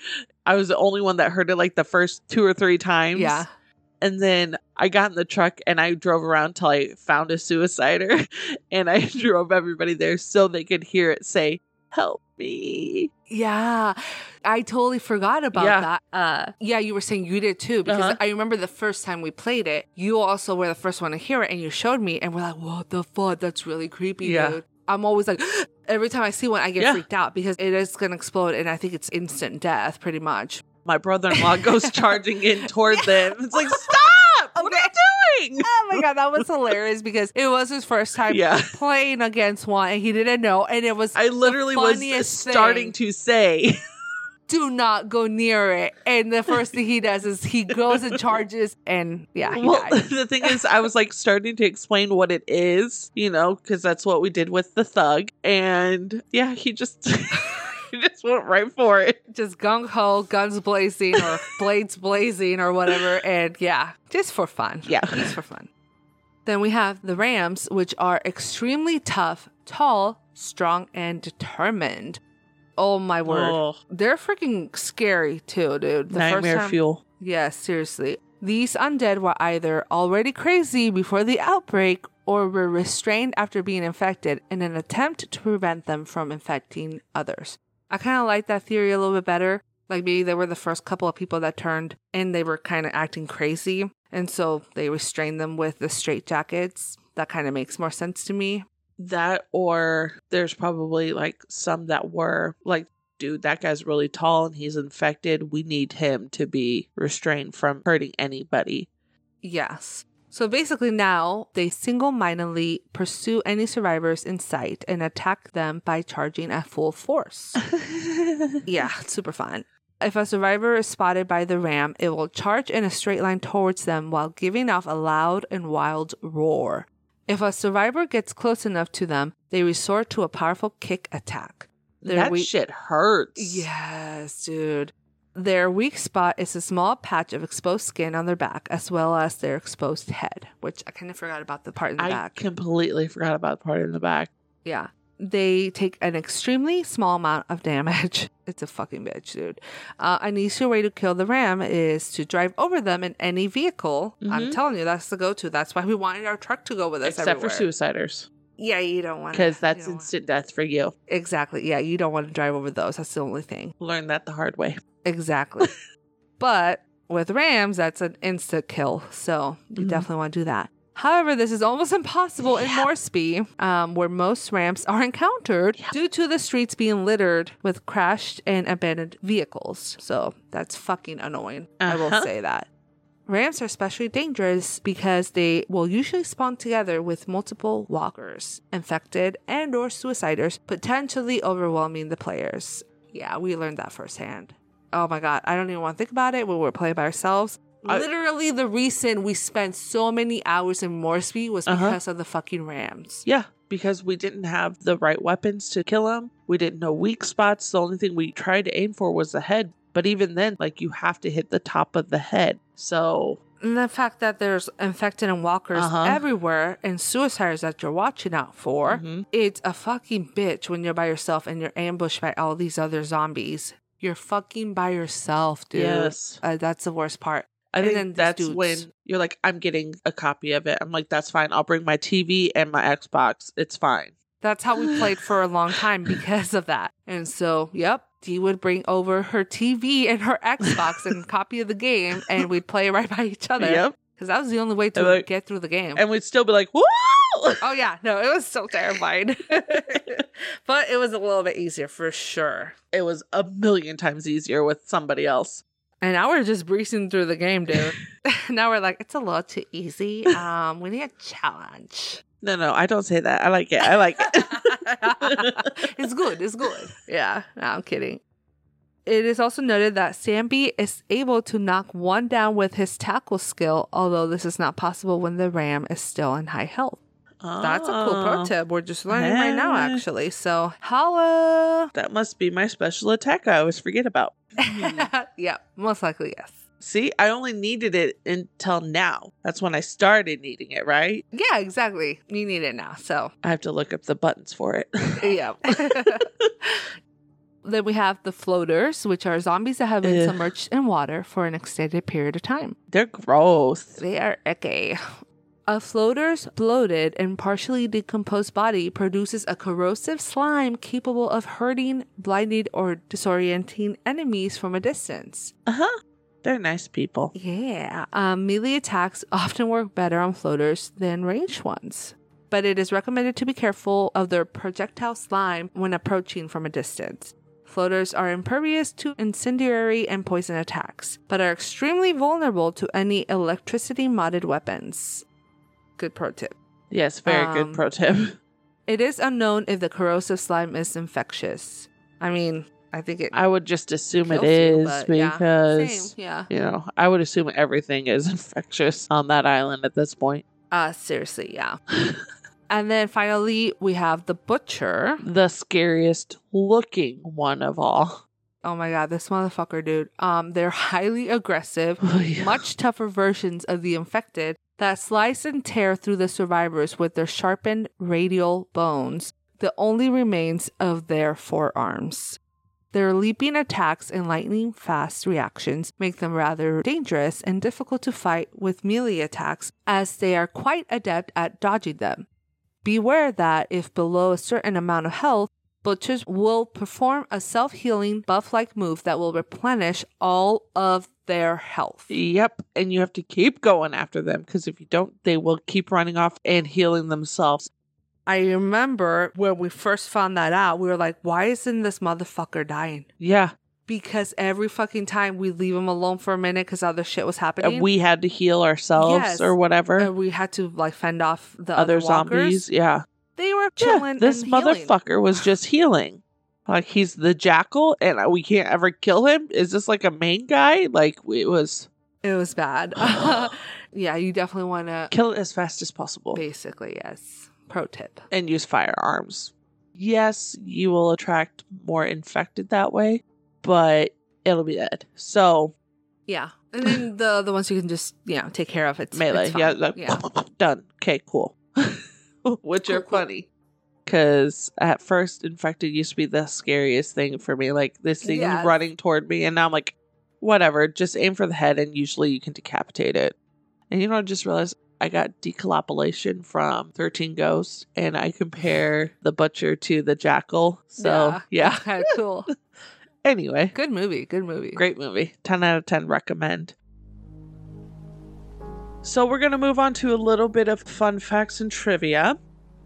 I was the only one that heard it like the first two or three times. Yeah. And then I got in the truck and I drove around till I found a suicider and I drove everybody there so they could hear it say, Help me. Yeah, I totally forgot about Yeah. that. Uh, yeah, you were saying you did too because Uh-huh. I remember the first time we played it, you also were the first one to hear it, and you showed me, and we're like, "What the fuck? That's really creepy, Yeah. dude." I'm always like, every time I see one, I get Yeah. freaked out because it is gonna explode, and I think it's instant death, pretty much. My brother in law goes charging in toward them. It's like, Stop! What are you doing? Oh my god, that was hilarious because it was his first time Yeah. playing against one, and he didn't know, and it was I literally was starting thing. to say, do not go near it. And the first thing he does is he goes and charges, and yeah, he well, died. the thing is, I was like starting to explain what it is, you know, because that's what we did with the thug. And yeah, he just, just went right for it. Just gung ho, guns blazing, or blades blazing, or whatever. And yeah, just for fun. Yeah. Just for fun. Then we have the Rams, which are extremely tough, tall, strong, and determined. Oh my word. Oh, They're freaking scary too, dude. The nightmare first time, fuel. Yeah, seriously. These undead were either already crazy before the outbreak or were restrained after being infected in an attempt to prevent them from infecting others. I kind of like that theory a little bit better. Like maybe they were the first couple of people that turned and they were kind of acting crazy. And so they restrained them with the straitjackets. That kind of makes more sense to me. That or there's probably like some that were like, dude, that guy's really tall and he's infected. We need him to be restrained from hurting anybody. Yes. So basically, now they single mindedly pursue any survivors in sight and attack them by charging at full force. yeah, super fun. If a survivor is spotted by the ram, it will charge in a straight line towards them while giving off a loud and wild roar. If a survivor gets close enough to them, they resort to a powerful kick attack. Their that weak- shit hurts. Yes, dude. Their weak spot is a small patch of exposed skin on their back, as well as their exposed head, which I kind of forgot about the part in the I back. completely forgot about the part in the back. Yeah. They take an extremely small amount of damage. It's a fucking bitch, dude. Uh, an easier way to kill the ram is to drive over them in any vehicle. I'm Mhm. telling you, that's the go to. That's why we wanted our truck to go with us Except everywhere. for suiciders. Yeah, you don't want Because that's instant death for you. Exactly. Yeah, you don't want to drive over those. That's the only thing. Learned that the hard way. Exactly. but with rams, that's an instant kill. So you Mhm. definitely want to do that. However, this is almost impossible in Yeah. Moresby, um, where most rams are encountered Yeah. due to the streets being littered with crashed and abandoned vehicles. So that's fucking annoying. I will Uh-huh. say that. Rams are especially dangerous because they will usually spawn together with multiple walkers, infected and or suiciders, potentially overwhelming the players. Yeah, we learned that firsthand. Oh my god, I don't even want to think about it when we're playing by ourselves. I- Literally, the reason we spent so many hours in Moresby was Uh-huh. because of the fucking Rams. Yeah, because we didn't have the right weapons to kill them. We didn't know weak spots. The only thing we tried to aim for was the head. But even then, like you have to hit the top of the head. So And the fact that there's infected and walkers Uh-huh. everywhere and suicides that you're watching out for, Mhm. it's a fucking bitch when you're by yourself and you're ambushed by all these other zombies. You're fucking by yourself, dude. yes, Uh, that's the worst part. I And think then that's dudes- when you're like, I'm getting a copy of it. I'm like, that's fine. I'll bring my TV and my Xbox. It's fine. That's how we played for a long time because of that. And so, yep, Dee would bring over her TV and her Xbox and copy of the game, and we'd play right by each other. Yep. Because that was the only way to like- get through the game. And we'd still be like, woo! oh, yeah. No, it was so terrifying. but it was a little bit easier for sure. it was a million times easier with somebody else. And now we're just breezing through the game, dude. now we're like, it's a little too easy. Um, we need a challenge. No, no, I don't say that. I like it. I like it. it's good. It's good. Yeah, no, I'm kidding. It is also noted that Sam B is able to knock one down with his tackle skill, although this is not possible when the ram is still in high health. That's a cool pro Oh, tip. We're just learning right now, actually. So, holla. That must be my special attack I always forget about. yeah, most likely, yes. See, I only needed it until now. That's when I started needing it, right? Yeah, exactly. You need it now. So, I have to look up the buttons for it. yeah. Then we have the floaters, which are zombies that have been Ugh. submerged in water for an extended period of time. They're gross. They are icky. A floater's bloated and partially decomposed body produces a corrosive slime capable of hurting, blinding, or disorienting enemies from a distance. Uh huh. They're nice people. Yeah. Um, melee attacks often work better on floaters than ranged ones, but it is recommended to be careful of their projectile slime when approaching from a distance. Floaters are impervious to incendiary and poison attacks, but are extremely vulnerable to any electricity modded weapons. Good pro tip. Yes, very Um, good pro tip. It is unknown if the corrosive slime is infectious. I mean, I think it I would just assume it is you, yeah, because same, yeah. you know I would assume everything is infectious on that island at this point. Uh seriously, yeah. and then finally we have the butcher. The scariest looking one of all. Oh my god, this motherfucker, dude. Um, they're highly aggressive, Oh, yeah. much tougher versions of the infected that slice and tear through the survivors with their sharpened radial bones, the only remains of their forearms. Their leaping attacks and lightning fast reactions make them rather dangerous and difficult to fight with melee attacks, as they are quite adept at dodging them. Beware that if below a certain amount of health, Butchers will perform a self healing buff like move that will replenish all of their health. Yep, and you have to keep going after them because if you don't, they will keep running off and healing themselves. I remember when we first found that out, we were like, why isn't this motherfucker dying? Yeah, Because every fucking time we leave him alone for a minute because other shit was happening. and we had to heal ourselves Yes. or whatever. and we had to like fend off the Other other, zombies, yeah. They were Yeah, chilling. this and healing. motherfucker was just healing. Like he's the jackal, and we can't ever kill him. Is this like a main guy? Like it was It was bad. yeah, you definitely want to. kill it as fast as possible Basically, yes. Pro tip. and use firearms. Yes, you will attract more infected that way, but it'll be dead. So Yeah, and then the the ones you can just you know take care of. It's melee, it's yeah, like, yeah. done. Okay, cool. Which are funny. Because at first, infected used to be the scariest thing for me. Like this thing Yes. running toward me, and now I'm like, whatever. Just aim for the head, and usually you can decapitate it. And you know, I just realized I got decolapolation from Thirteen Ghosts, and I compare the butcher to the jackal. So yeah. kind of cool. Anyway, Good movie. Good movie. Great movie. 10 out of 10 recommend. So we're going to move on to a little bit of fun facts and trivia.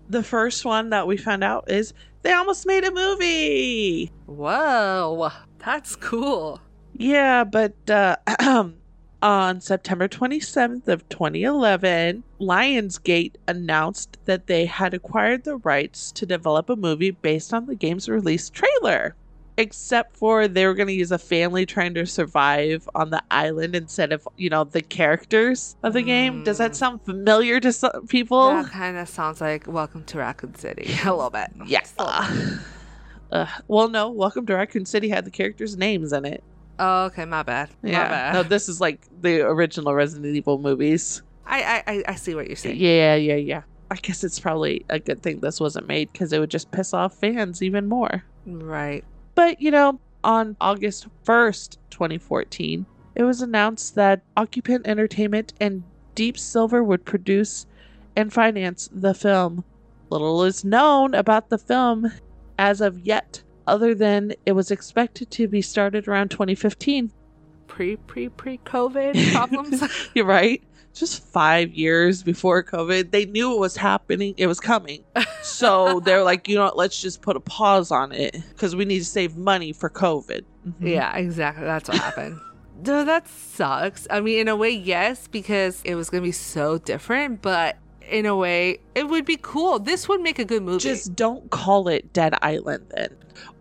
The first one that we found out is they almost made a movie. Whoa, that's cool. Yeah, but uh, on September 27th of 2011, Lionsgate announced that they had acquired the rights to develop a movie based on the game's release trailer. Except for they were going to use a family trying to survive on the island instead of, you know, the characters of the game. Does that Mm. sound familiar to some people? that kind of sounds like Welcome to Raccoon City a little bit. Yeah. Little bit. Uh, well, no. Welcome to Raccoon City had the characters' names in it. Oh, okay, my bad. My Yeah. bad. No, this is like the original Resident Evil movies. I, I I I see what you're saying. Yeah, yeah, yeah. I guess it's probably a good thing this wasn't made because it would just piss off fans even more. Right. But, you know, on August 1st, 2014, it was announced that Occupant Entertainment and Deep Silver would produce and finance the film. Little is known about the film as of yet, other than it was expected to be started around 2015. Pre pre pre COVID problems. You're right. Just five years before COVID, they knew it was happening. It was coming. So they're like, you know what? Let's just put a pause on it because we need to save money for COVID. Mhm. Yeah, exactly. That's what happened. Dude, that sucks. I mean, in a way, yes, because it was gonna be so different, but in a way, it would be cool. This would make a good movie. Just don't call it Dead Island then.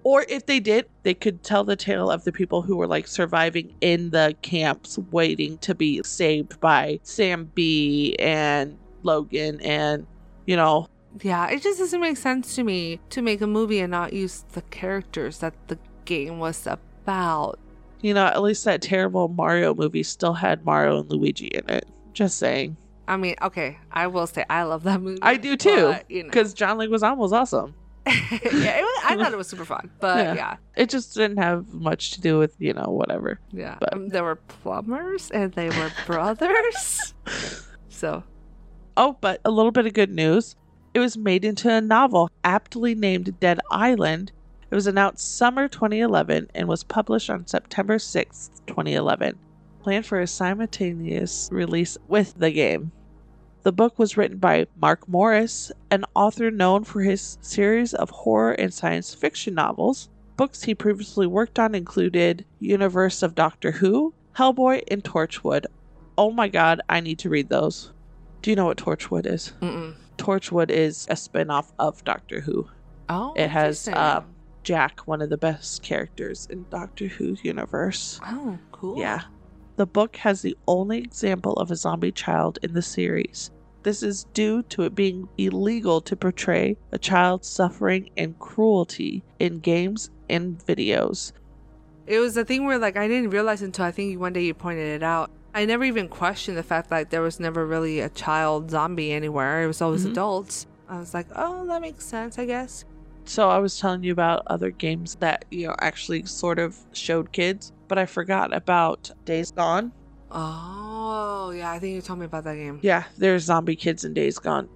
Or if they did, they could tell the tale of the people who were like surviving in the camps, waiting to be saved by Sam B and Logan and, you know, yeah, it just doesn't make sense to me to make a movie and not use the characters that the game was about. you know, at least that terrible Mario movie still had Mario and Luigi in it. Just saying. I mean, okay, I will say I love that movie. I do too, but, you know. Because John Leguizamo was awesome. yeah, it was, I thought it was super fun, but Yeah. yeah, It just didn't have much to do with, you know, whatever. yeah. But- Um, there were plumbers and they were brothers. so Oh, but a little bit of good news. It was made into a novel aptly named Dead Island. It was announced summer 2011 and was published on September 6th, 2011. Planned for a simultaneous release with the game. The book was written by Mark Morris, an author known for his series of horror and science fiction novels. Books he previously worked on included Universe of Doctor Who, Hellboy, and Torchwood. Oh my god, I need to read those. Do you know what Torchwood is? mm-mm. Torchwood is a spin-off of Doctor Who. oh, It has um, Jack, one of the best characters in Doctor Who's universe. oh cool. Yeah. The book has the only example of a zombie child in the series. This is due to it being illegal to portray a child's suffering and cruelty in games and videos. It was a thing where like I didn't realize until I think one day you pointed it out. I never even questioned the fact that there was never really a child zombie anywhere. It was always Mhm. adults. I was like, oh, that makes sense, I guess. So I was telling you about other games that, you know, actually sort of showed kids, but I forgot about Days Gone. Oh, yeah, I think you told me about that game. Yeah, there's zombie kids in Days Gone.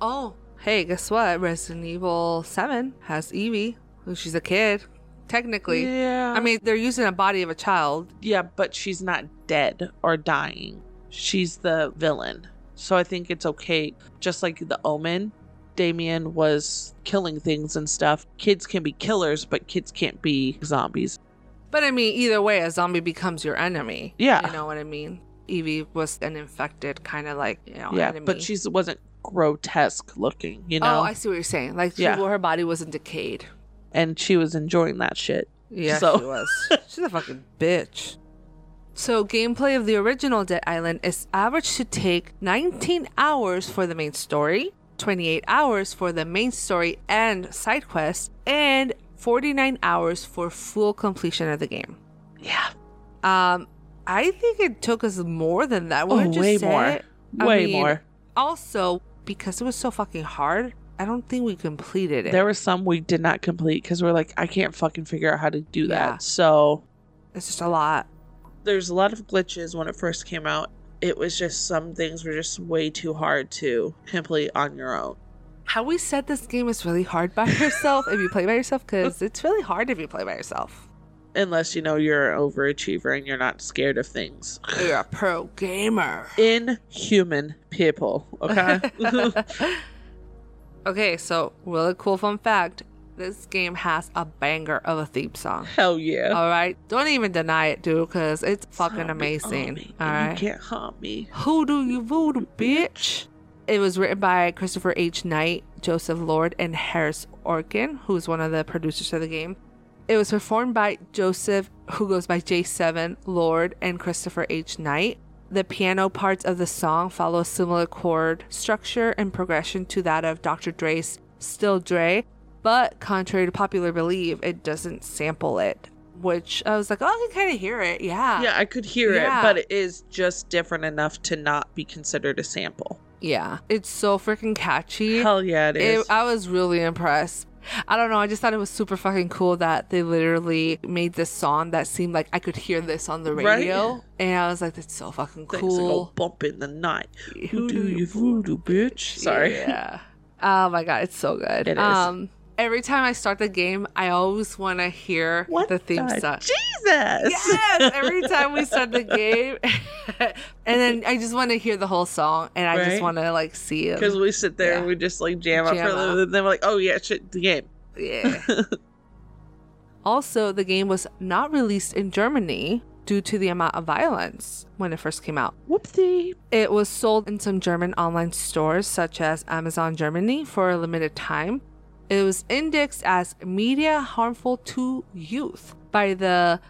Oh, hey, guess what? Resident Evil 7 has Evie. who She's a kid, technically. Yeah. I mean, they're using a body of a child. yeah, but she's not dead or dying. She's the villain. So I think it's okay. Just like the Omen, Damien was killing things and stuff. Kids can be killers, but kids can't be zombies. But I mean, either way, a zombie becomes your enemy. Yeah. You know what I mean? Evie was an infected kind of like, you know, yeah, enemy. but she wasn't grotesque looking, you oh, know? Oh, I see what you're saying. Like, she, Yeah. her body wasn't decayed. and she was enjoying that shit. Yeah, So- she was. She's a fucking bitch. So, gameplay of the original Dead Island is average to take 19 hours for the main story, 28 hours for the main story and side quests, and 49 hours for full completion of the game. Yeah. Um, I think it took us more than that. Oh, just way more. it. Way mean, more. Also, because it was so fucking hard, I don't think we completed it. There were some we did not complete because we're like, I can't fucking figure out how to do that. Yeah. So it's just a lot. there's a lot of glitches when it first came out. It was just some things were just way too hard to complete on your own. How we said this game is really hard by yourself if you play by yourself because it's really hard if you play by yourself. Unless you know you're an overachiever and you're not scared of things. You're a pro gamer. Inhuman people, okay? okay, so really cool fun fact: this game has a banger of a theme song. Hell yeah. All right, don't even deny it, dude, because it's fucking Zombie amazing. All. You can't harm me. Who do you voodoo, bitch? It was written by Christopher H. Knight, Joseph Lord, and Harris Orkin, who's one of the producers of the game. It was performed by Joseph, who goes by J7 Lord, and Christopher H. Knight. The piano parts of the song follow a similar chord structure and progression to that of Dr. Dre's Still Dre, but contrary to popular belief, it doesn't sample it. Which I was like, oh, I can kind of hear it. Yeah. Yeah, I could hear Yeah. it, but it is just different enough to not be considered a sample. Yeah. It's so freaking catchy. Hell yeah, it is. It, I was really impressed. I don't know. I just thought it was super fucking cool that they literally made this song that seemed like I could hear this on the Right? radio, and I was like, "That's so fucking Things go cool." bump in the night. Who do you voodoo, bitch? Sorry. Yeah. Oh my god, it's so good. It is. Um, every time I start the game, I always want to hear What the theme the song. Jesus! Yes, every time we start the game, and then I just want to hear the whole song, and I Right? just want to like see it. Because we sit there and we just like jam, out Jam for a little out. bit, then we're like, oh yeah, shit, the game. Yeah. also, the game was not released in Germany due to the amount of violence when it first came out. Whoopsie. It was sold in some German online stores, such as Amazon Germany, for a limited time. It was indexed as media harmful to youth by the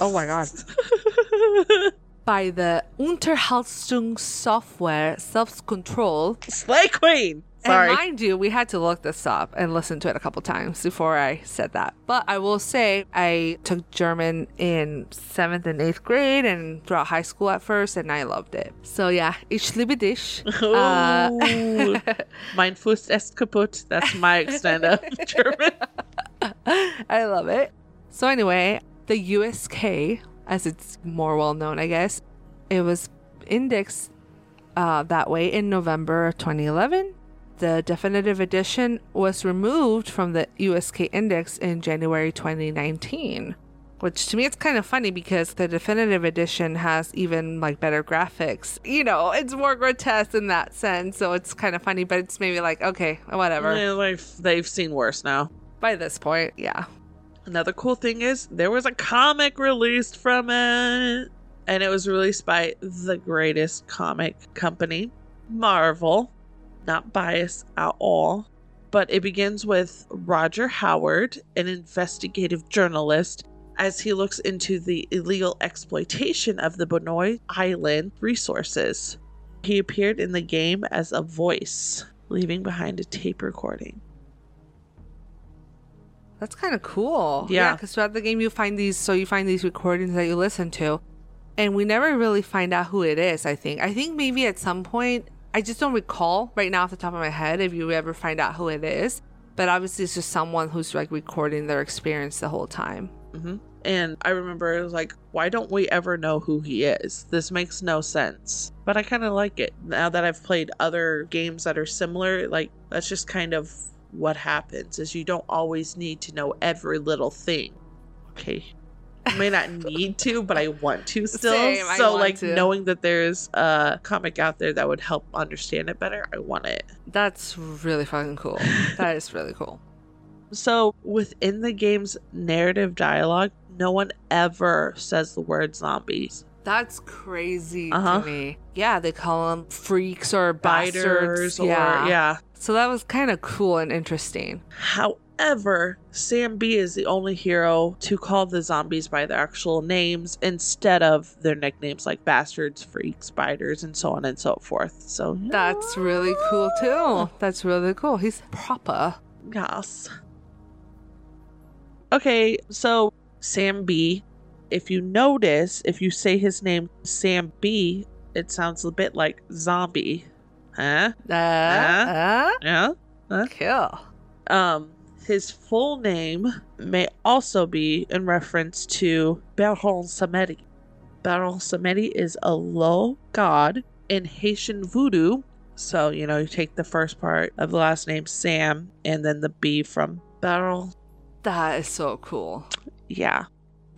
oh my god by the Unterhaltungssoftware Selbstkontrolle Slay Queen! Sorry. And mind you, we had to look this up and listen to it a couple times before I said that. But I will say I took German in seventh and eighth grade and throughout high school at first, and I loved it. So yeah, ich liebe dich. Uh, Oh, mein Fuß ist kaputt. That's my extent of German. I love it. So anyway, the USK, as it's more well known, I guess, it was indexed uh, that way in November of 2011. The definitive edition was removed from the USK index in January 2019. Which to me it's kind of funny because the definitive edition has even like better graphics. You know, it's more grotesque in that sense, so it's kind of funny, but it's maybe like, okay, whatever. Yeah, like, they've seen worse now. By this point, yeah. Another cool thing is there was a comic released from it, and it was released by the greatest comic company, Marvel. Not biased at all, but it begins with Roger Howard, an investigative journalist, as he looks into the illegal exploitation of the Banoi Island resources. He appeared in the game as a voice, leaving behind a tape recording. That's kind of cool. Yeah. Because throughout the game, you find these, so you find these recordings that you listen to, and we never really find out who it is. I think. I think maybe at some point, I just don't recall right now off the top of my head if you ever find out who it is. But obviously, it's just someone who's like recording their experience the whole time. hmm And I remember it was like, why don't we ever know who he is? This makes no sense. But I kind of like it. Now that I've played other games that are similar, like, that's just kind of what happens is you don't always need to know every little thing. Okay. May not need to, but I want to still. Same, so like to. knowing that there's a comic out there that would help understand it better, I want it. That's really fucking cool. that is really cool. So within the game's narrative dialogue, no one ever says the word zombies. That's crazy Uh-huh. to me. Yeah, they call them freaks or Biters bastards. or yeah. yeah. So that was kind of cool and interesting. However, Sam B is the only hero to call the zombies by their actual names instead of their nicknames like bastards, freaks, spiders, and so on and so forth. So That's really cool too. That's really cool. He's proper. Yes. Okay, so Sam B. If you notice, if you say his name Sam B, it sounds a bit like zombie. Huh? Uh, uh, Yeah. kill. Um, his full name may also be in reference to Baron Samedi. Baron Samedi is a low god in Haitian voodoo. So, you know, you take the first part of the last name Sam and then the B from Baron. That is so cool. Yeah.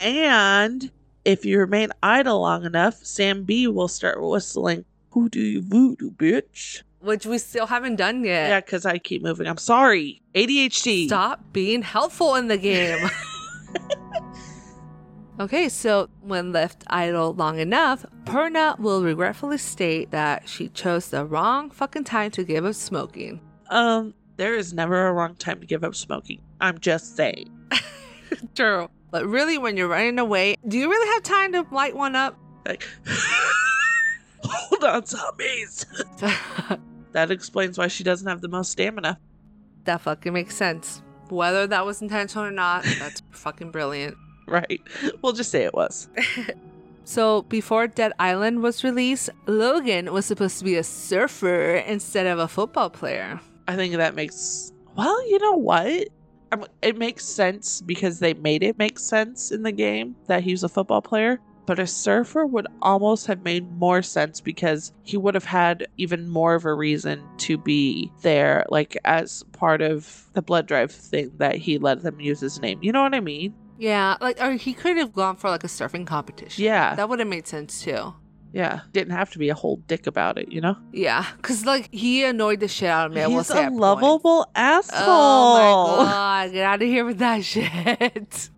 And if you remain idle long enough, Sam B will start whistling, Who do you voodoo, bitch? Which we still haven't done yet. Yeah, because I keep moving. I'm sorry. ADHD. Stop being helpful in the game. okay, so when left idle long enough, Purna will regretfully state that she chose the wrong fucking time to give up smoking. Um, there is never a wrong time to give up smoking. I'm just saying. True. But really, when you're running away, do you really have time to light one up? Like, hold on, zombies. That explains why she doesn't have the most stamina. that fucking makes sense. Whether that was intentional or not, that's fucking brilliant. Right. We'll just say it was. So, before Dead Island was released, Logan was supposed to be a surfer instead of a football player. I think that makes. Well, you know what? Um, It makes sense because they made it make sense in the game that he was a football player. But a surfer would almost have made more sense because he would have had even more of a reason to be there, like as part of the blood drive thing that he let them use his name. You know what I mean? Yeah, like, or he could have gone for like a surfing competition. Yeah. That would have made sense too. Yeah. Didn't have to be a whole dick about it, you know? Yeah, because like he annoyed the shit out of me. He's a lovable asshole. Oh my god, get out of here with that shit.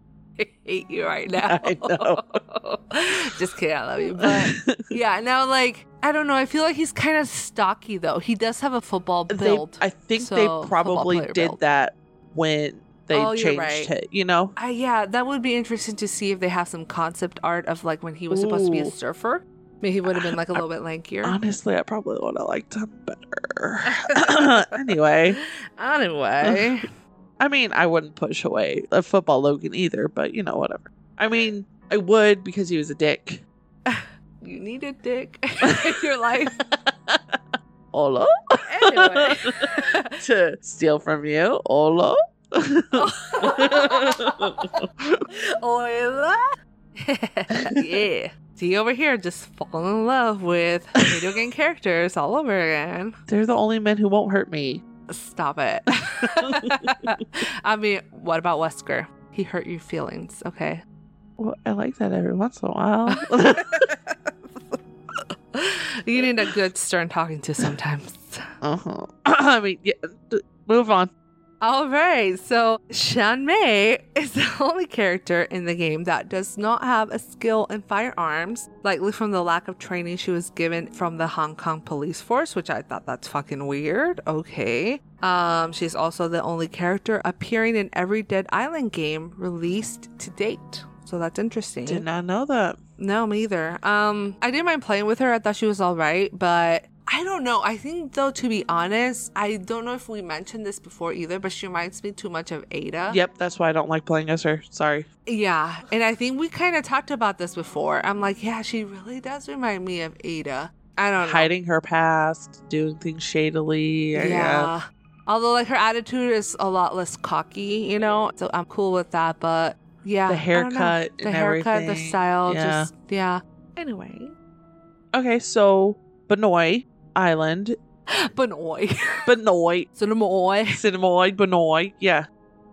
I hate you right now. I know. Just kidding, I love you. But yeah, now like I don't know. I feel like he's kind of stocky though. He does have a football They, build. I think So, they probably did build. that when they Oh, changed right. it, you know? I, yeah, that would be interesting to see if they have some concept art of like when he was supposed to be a surfer. Maybe he would have been like a little bit lankier. Honestly, I probably would have liked him better. anyway, Anyway, I mean, I wouldn't push away a football Logan either, but you know, whatever. I mean, I would because he was a dick. you need a dick in your life. Hola? Anyway. to steal from you. Hola? Hola. yeah. See over here, just fall in love with video game characters all over again. They're the only men who won't hurt me. Stop it. I mean, what about Wesker? He hurt your feelings, okay? Well, I like that every once in a while. you need a good stern talking to sometimes. uh-huh. I mean, yeah, move on. All right, so Xian Mei is the only character in the game that does not have a skill in firearms, likely from the lack of training she was given from the Hong Kong police force, which I thought that's fucking weird. Okay. Um, she's also the only character appearing in every Dead Island game released to date. So that's interesting. Did not know that. No, me either. Um, I didn't mind playing with her. I thought she was all right, but I don't know. I think though, to be honest, I don't know if we mentioned this before either, but she reminds me too much of Ada. Yep, that's why I don't like playing as her. Sorry. Yeah, and I think we kind of talked about this before. I'm like, yeah, she really does remind me of Ada. I don't know. Hiding her past, doing things shadily. Yeah. Yeah. Although like her attitude is a lot less cocky, you know, so I'm cool with that. But yeah, The I don't know. haircut the haircut, the style, Yeah. just yeah. Anyway, Okay, so Banoi Island. Banoi, Banoi. Cinnamon. Sinamoi Banoi. Yeah.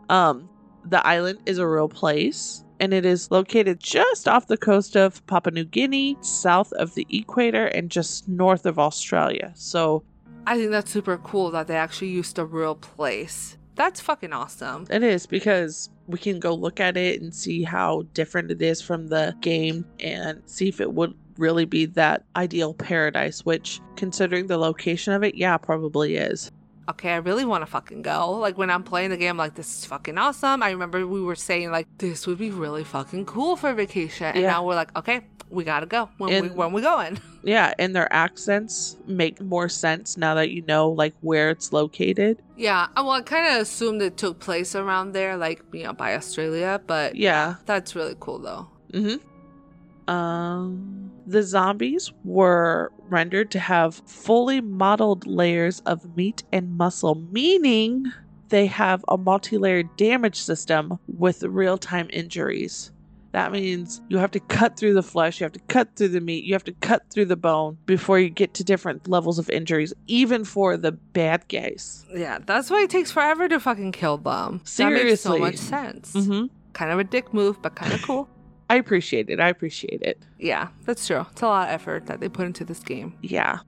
Um, the island is a real place. And it is located just off the coast of Papua New Guinea, south of the equator, and just north of Australia. So I think that's super cool that they actually used a real place. That's fucking awesome. It is because we can go look at it and see how different it is from the game and see if it would really be that ideal paradise, which, considering the location of it, yeah, probably is. Okay, I really want to fucking go. Like when I'm playing the game, I'm like this is fucking awesome. I remember we were saying like this would be really fucking cool for vacation, and Yeah. now we're like, okay, we gotta go. When we when we going? Yeah, and their accents make more sense now that you know like where it's located. Yeah, uh, well, I kind of assumed it took place around there, like you know, by Australia, but Yeah. that's really cool though. Mm-hmm. Um, the zombies were rendered to have fully modeled layers of meat and muscle, meaning they have a multi-layered damage system with real-time injuries. That means you have to cut through the flesh, you have to cut through the meat, you have to cut through the bone before you get to different levels of injuries, even for the bad guys. Yeah, that's why it takes forever to fucking kill them. Seriously. That makes so much sense. Mm-hmm. Kind of a dick move, but kind of cool. I appreciate it. I appreciate it. yeah, that's true. It's a lot of effort that they put into this game. Yeah.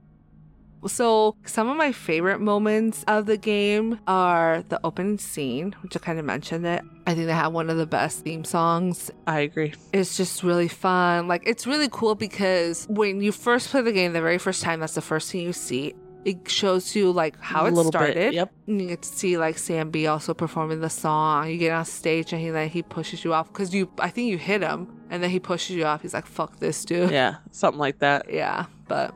So, some of my favorite moments of the game are the opening scene, which I kind of mentioned it. I think they have one of the best theme songs. I agree. It's just really fun. Like, it's really cool because when you first play the game, the very first time, that's the first thing you see. It shows you like how it little bit, started. yep. And you get to see like Sam B also performing the song. You get on stage and he like he pushes you off because you I think you hit him and then he pushes you off. He's like, "Fuck this, dude." Yeah, something like that. Yeah, but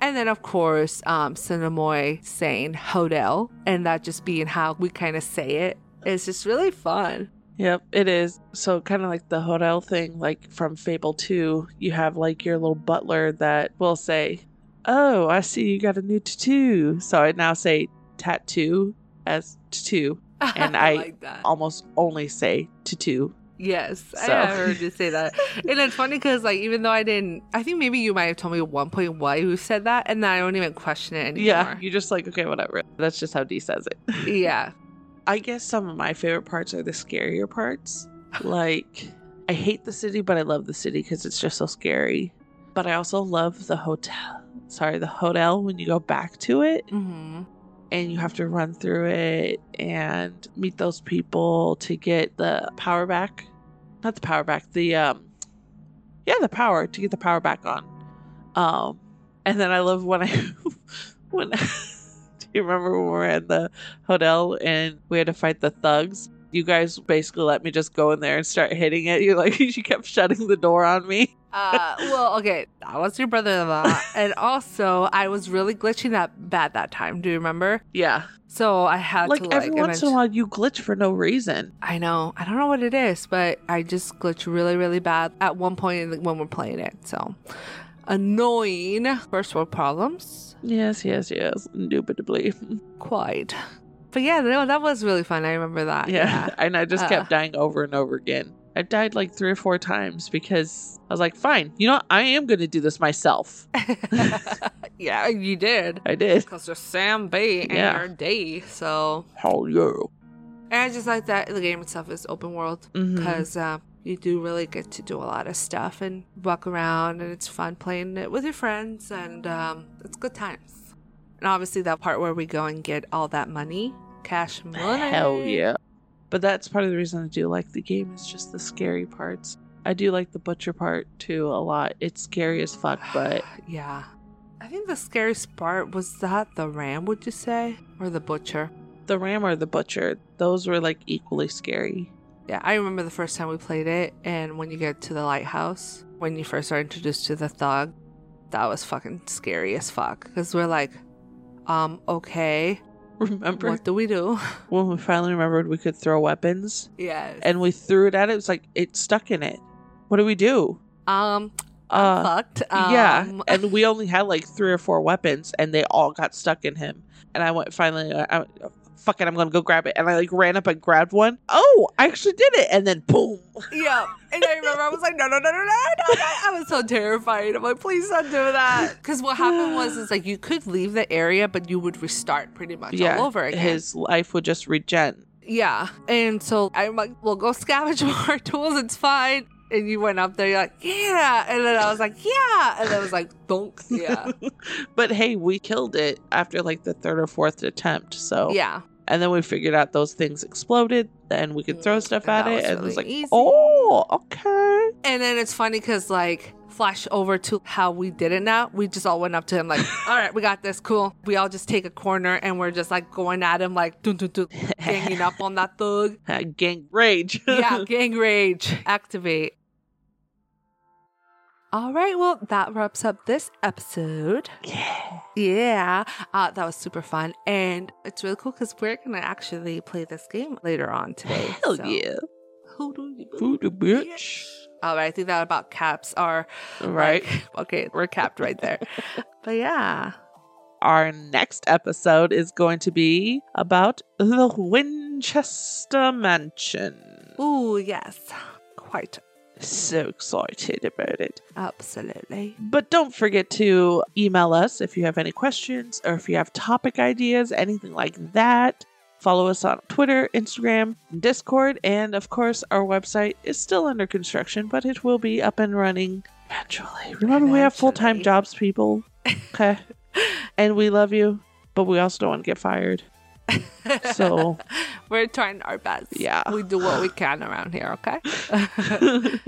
and then of course, um Sinamoi saying Hodel and that just being how we kind of say it. It's just really fun. Yep, it is. So kind of like the hotel thing, like from Fable 2, you have like your little butler that will say, "Oh, I see you got a new tattoo." So I now say tattoo as tattoo. And I- like that. Almost only say tattoo. Yes, So- I heard you say that, and it's funny because like even though I didn't, I think maybe you might have told me at one point why you said that, and then I don't even question it anymore. Yeah, you're just like, okay, whatever. That's just how D says it. yeah, I guess some of my favorite parts are the scarier parts. Like, I hate the city, but I love the city because it's just so scary. But I also love the hotel. Sorry, the hotel when you go back to it hmm and you have to run through it and meet those people to get the power back. Not the power back, the um yeah, the power to get the power back on. Um and then I love when I when do you remember when we were at the hotel and we had to fight the thugs You guys basically let me just go in there and start hitting it. You're like she kept shutting the door on me. Uh, well, okay, that was your brother-in-law, and also I was really glitching that bad that time. Do you remember? Yeah. So I had Like to like. every once in a while you glitch for no reason. I know. I don't know what it is, but I just glitch really, really bad at one point when we're playing it. So annoying. First world problems. Yes, yes, yes. Indubitably. Quite. But yeah, no, that was really fun. I remember that. Yeah. And I just Uh. kept dying over and over again. I died like three or four times because I was like, fine, you know? I am going to do this myself. Yeah, yeah you did. I did. Because you're Sam B and Yeah. you're D. So, Hell yeah. and I just like that the game itself is open world because uh, you do really get to do a lot of stuff and walk around, and it's fun playing it with your friends, and um, it's good times. And obviously, that part where we go and get all that money, cash money. Hell yeah. But that's part of the reason I do like the game is just the scary parts. I do like the butcher part too a lot. It's scary as fuck, but yeah. I think the scariest part was that the ram, would you say? Or the butcher? the ram or the butcher, those were like equally scary. Yeah, I remember the first time we played it, and when you get to the lighthouse, when you first are introduced to the thug, that was fucking scary as fuck. Because we're like, um, okay, Remember what do we do? when we finally remembered we could throw weapons yes. and we threw it at it? It was like it stuck in it. What do we do? um, Uh, fucked. yeah, Um, and we only had like three or four weapons, and they all got stuck in him. And I went finally. I, fuck it, I'm gonna go grab it. And I like ran up and grabbed one. Oh, I actually did it, and then boom. yeah. And I remember I was like, no, no, no, no, no, no, no. I was so terrified. I'm like, please don't do that. Because what happened was, is like you could leave the area, but you would restart pretty much yeah, all over again. his life would just regen. Yeah. And so I'm like, we'll go scavenge more tools. It's fine. And you went up there, you're like, yeah. And then I was like, yeah. And then I was like, donk. Yeah. But hey, we killed it after like the third or fourth attempt. So yeah. and then we figured out those things exploded, and we could throw Mm, stuff and at it, and it was like, easy. oh, okay. And then it's funny because, like, flash over to how we did it now. We just all went up to him, like, all right, we got this. Cool. We all just take a corner and we're just like going at him, like, dun, dun, dun, ganging up on that thug. Gang rage. yeah, gang rage. Activate. All right, well, that wraps up this episode. yeah. Yeah, uh, that was super fun. And it's really cool because we're going to actually play this game later on today. Hell so- yeah. Who do you voodoo bitch. All right, I think that about caps are Right. like- okay, we're capped right there. but yeah. Our next episode is going to be about the Winchester Mansion. Ooh, yes. Quite. So excited about it. Absolutely. But don't forget to email us if you have any questions or if you have topic ideas, anything like that. Follow us on Twitter, Instagram, Discord, and of course, our website is still under construction, but it will be up and running eventually. Remember, we have full time jobs, people. Okay. and we love you, but we also don't want to get fired. So, we're trying our best. Yeah. We do what we can around here, okay?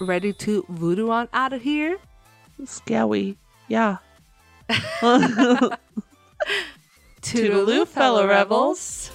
Ready to voodoo on out of here? Scary. Yeah. Toodaloo, fellow rebels.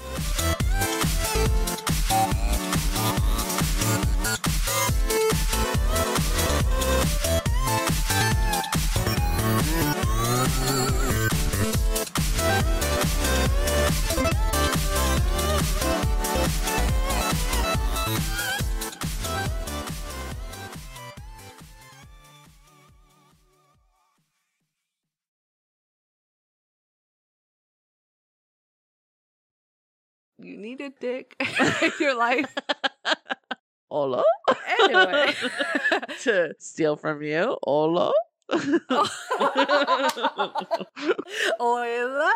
You need a dick in your life. Hola. Anyway. to steal from you. Hola. Hola.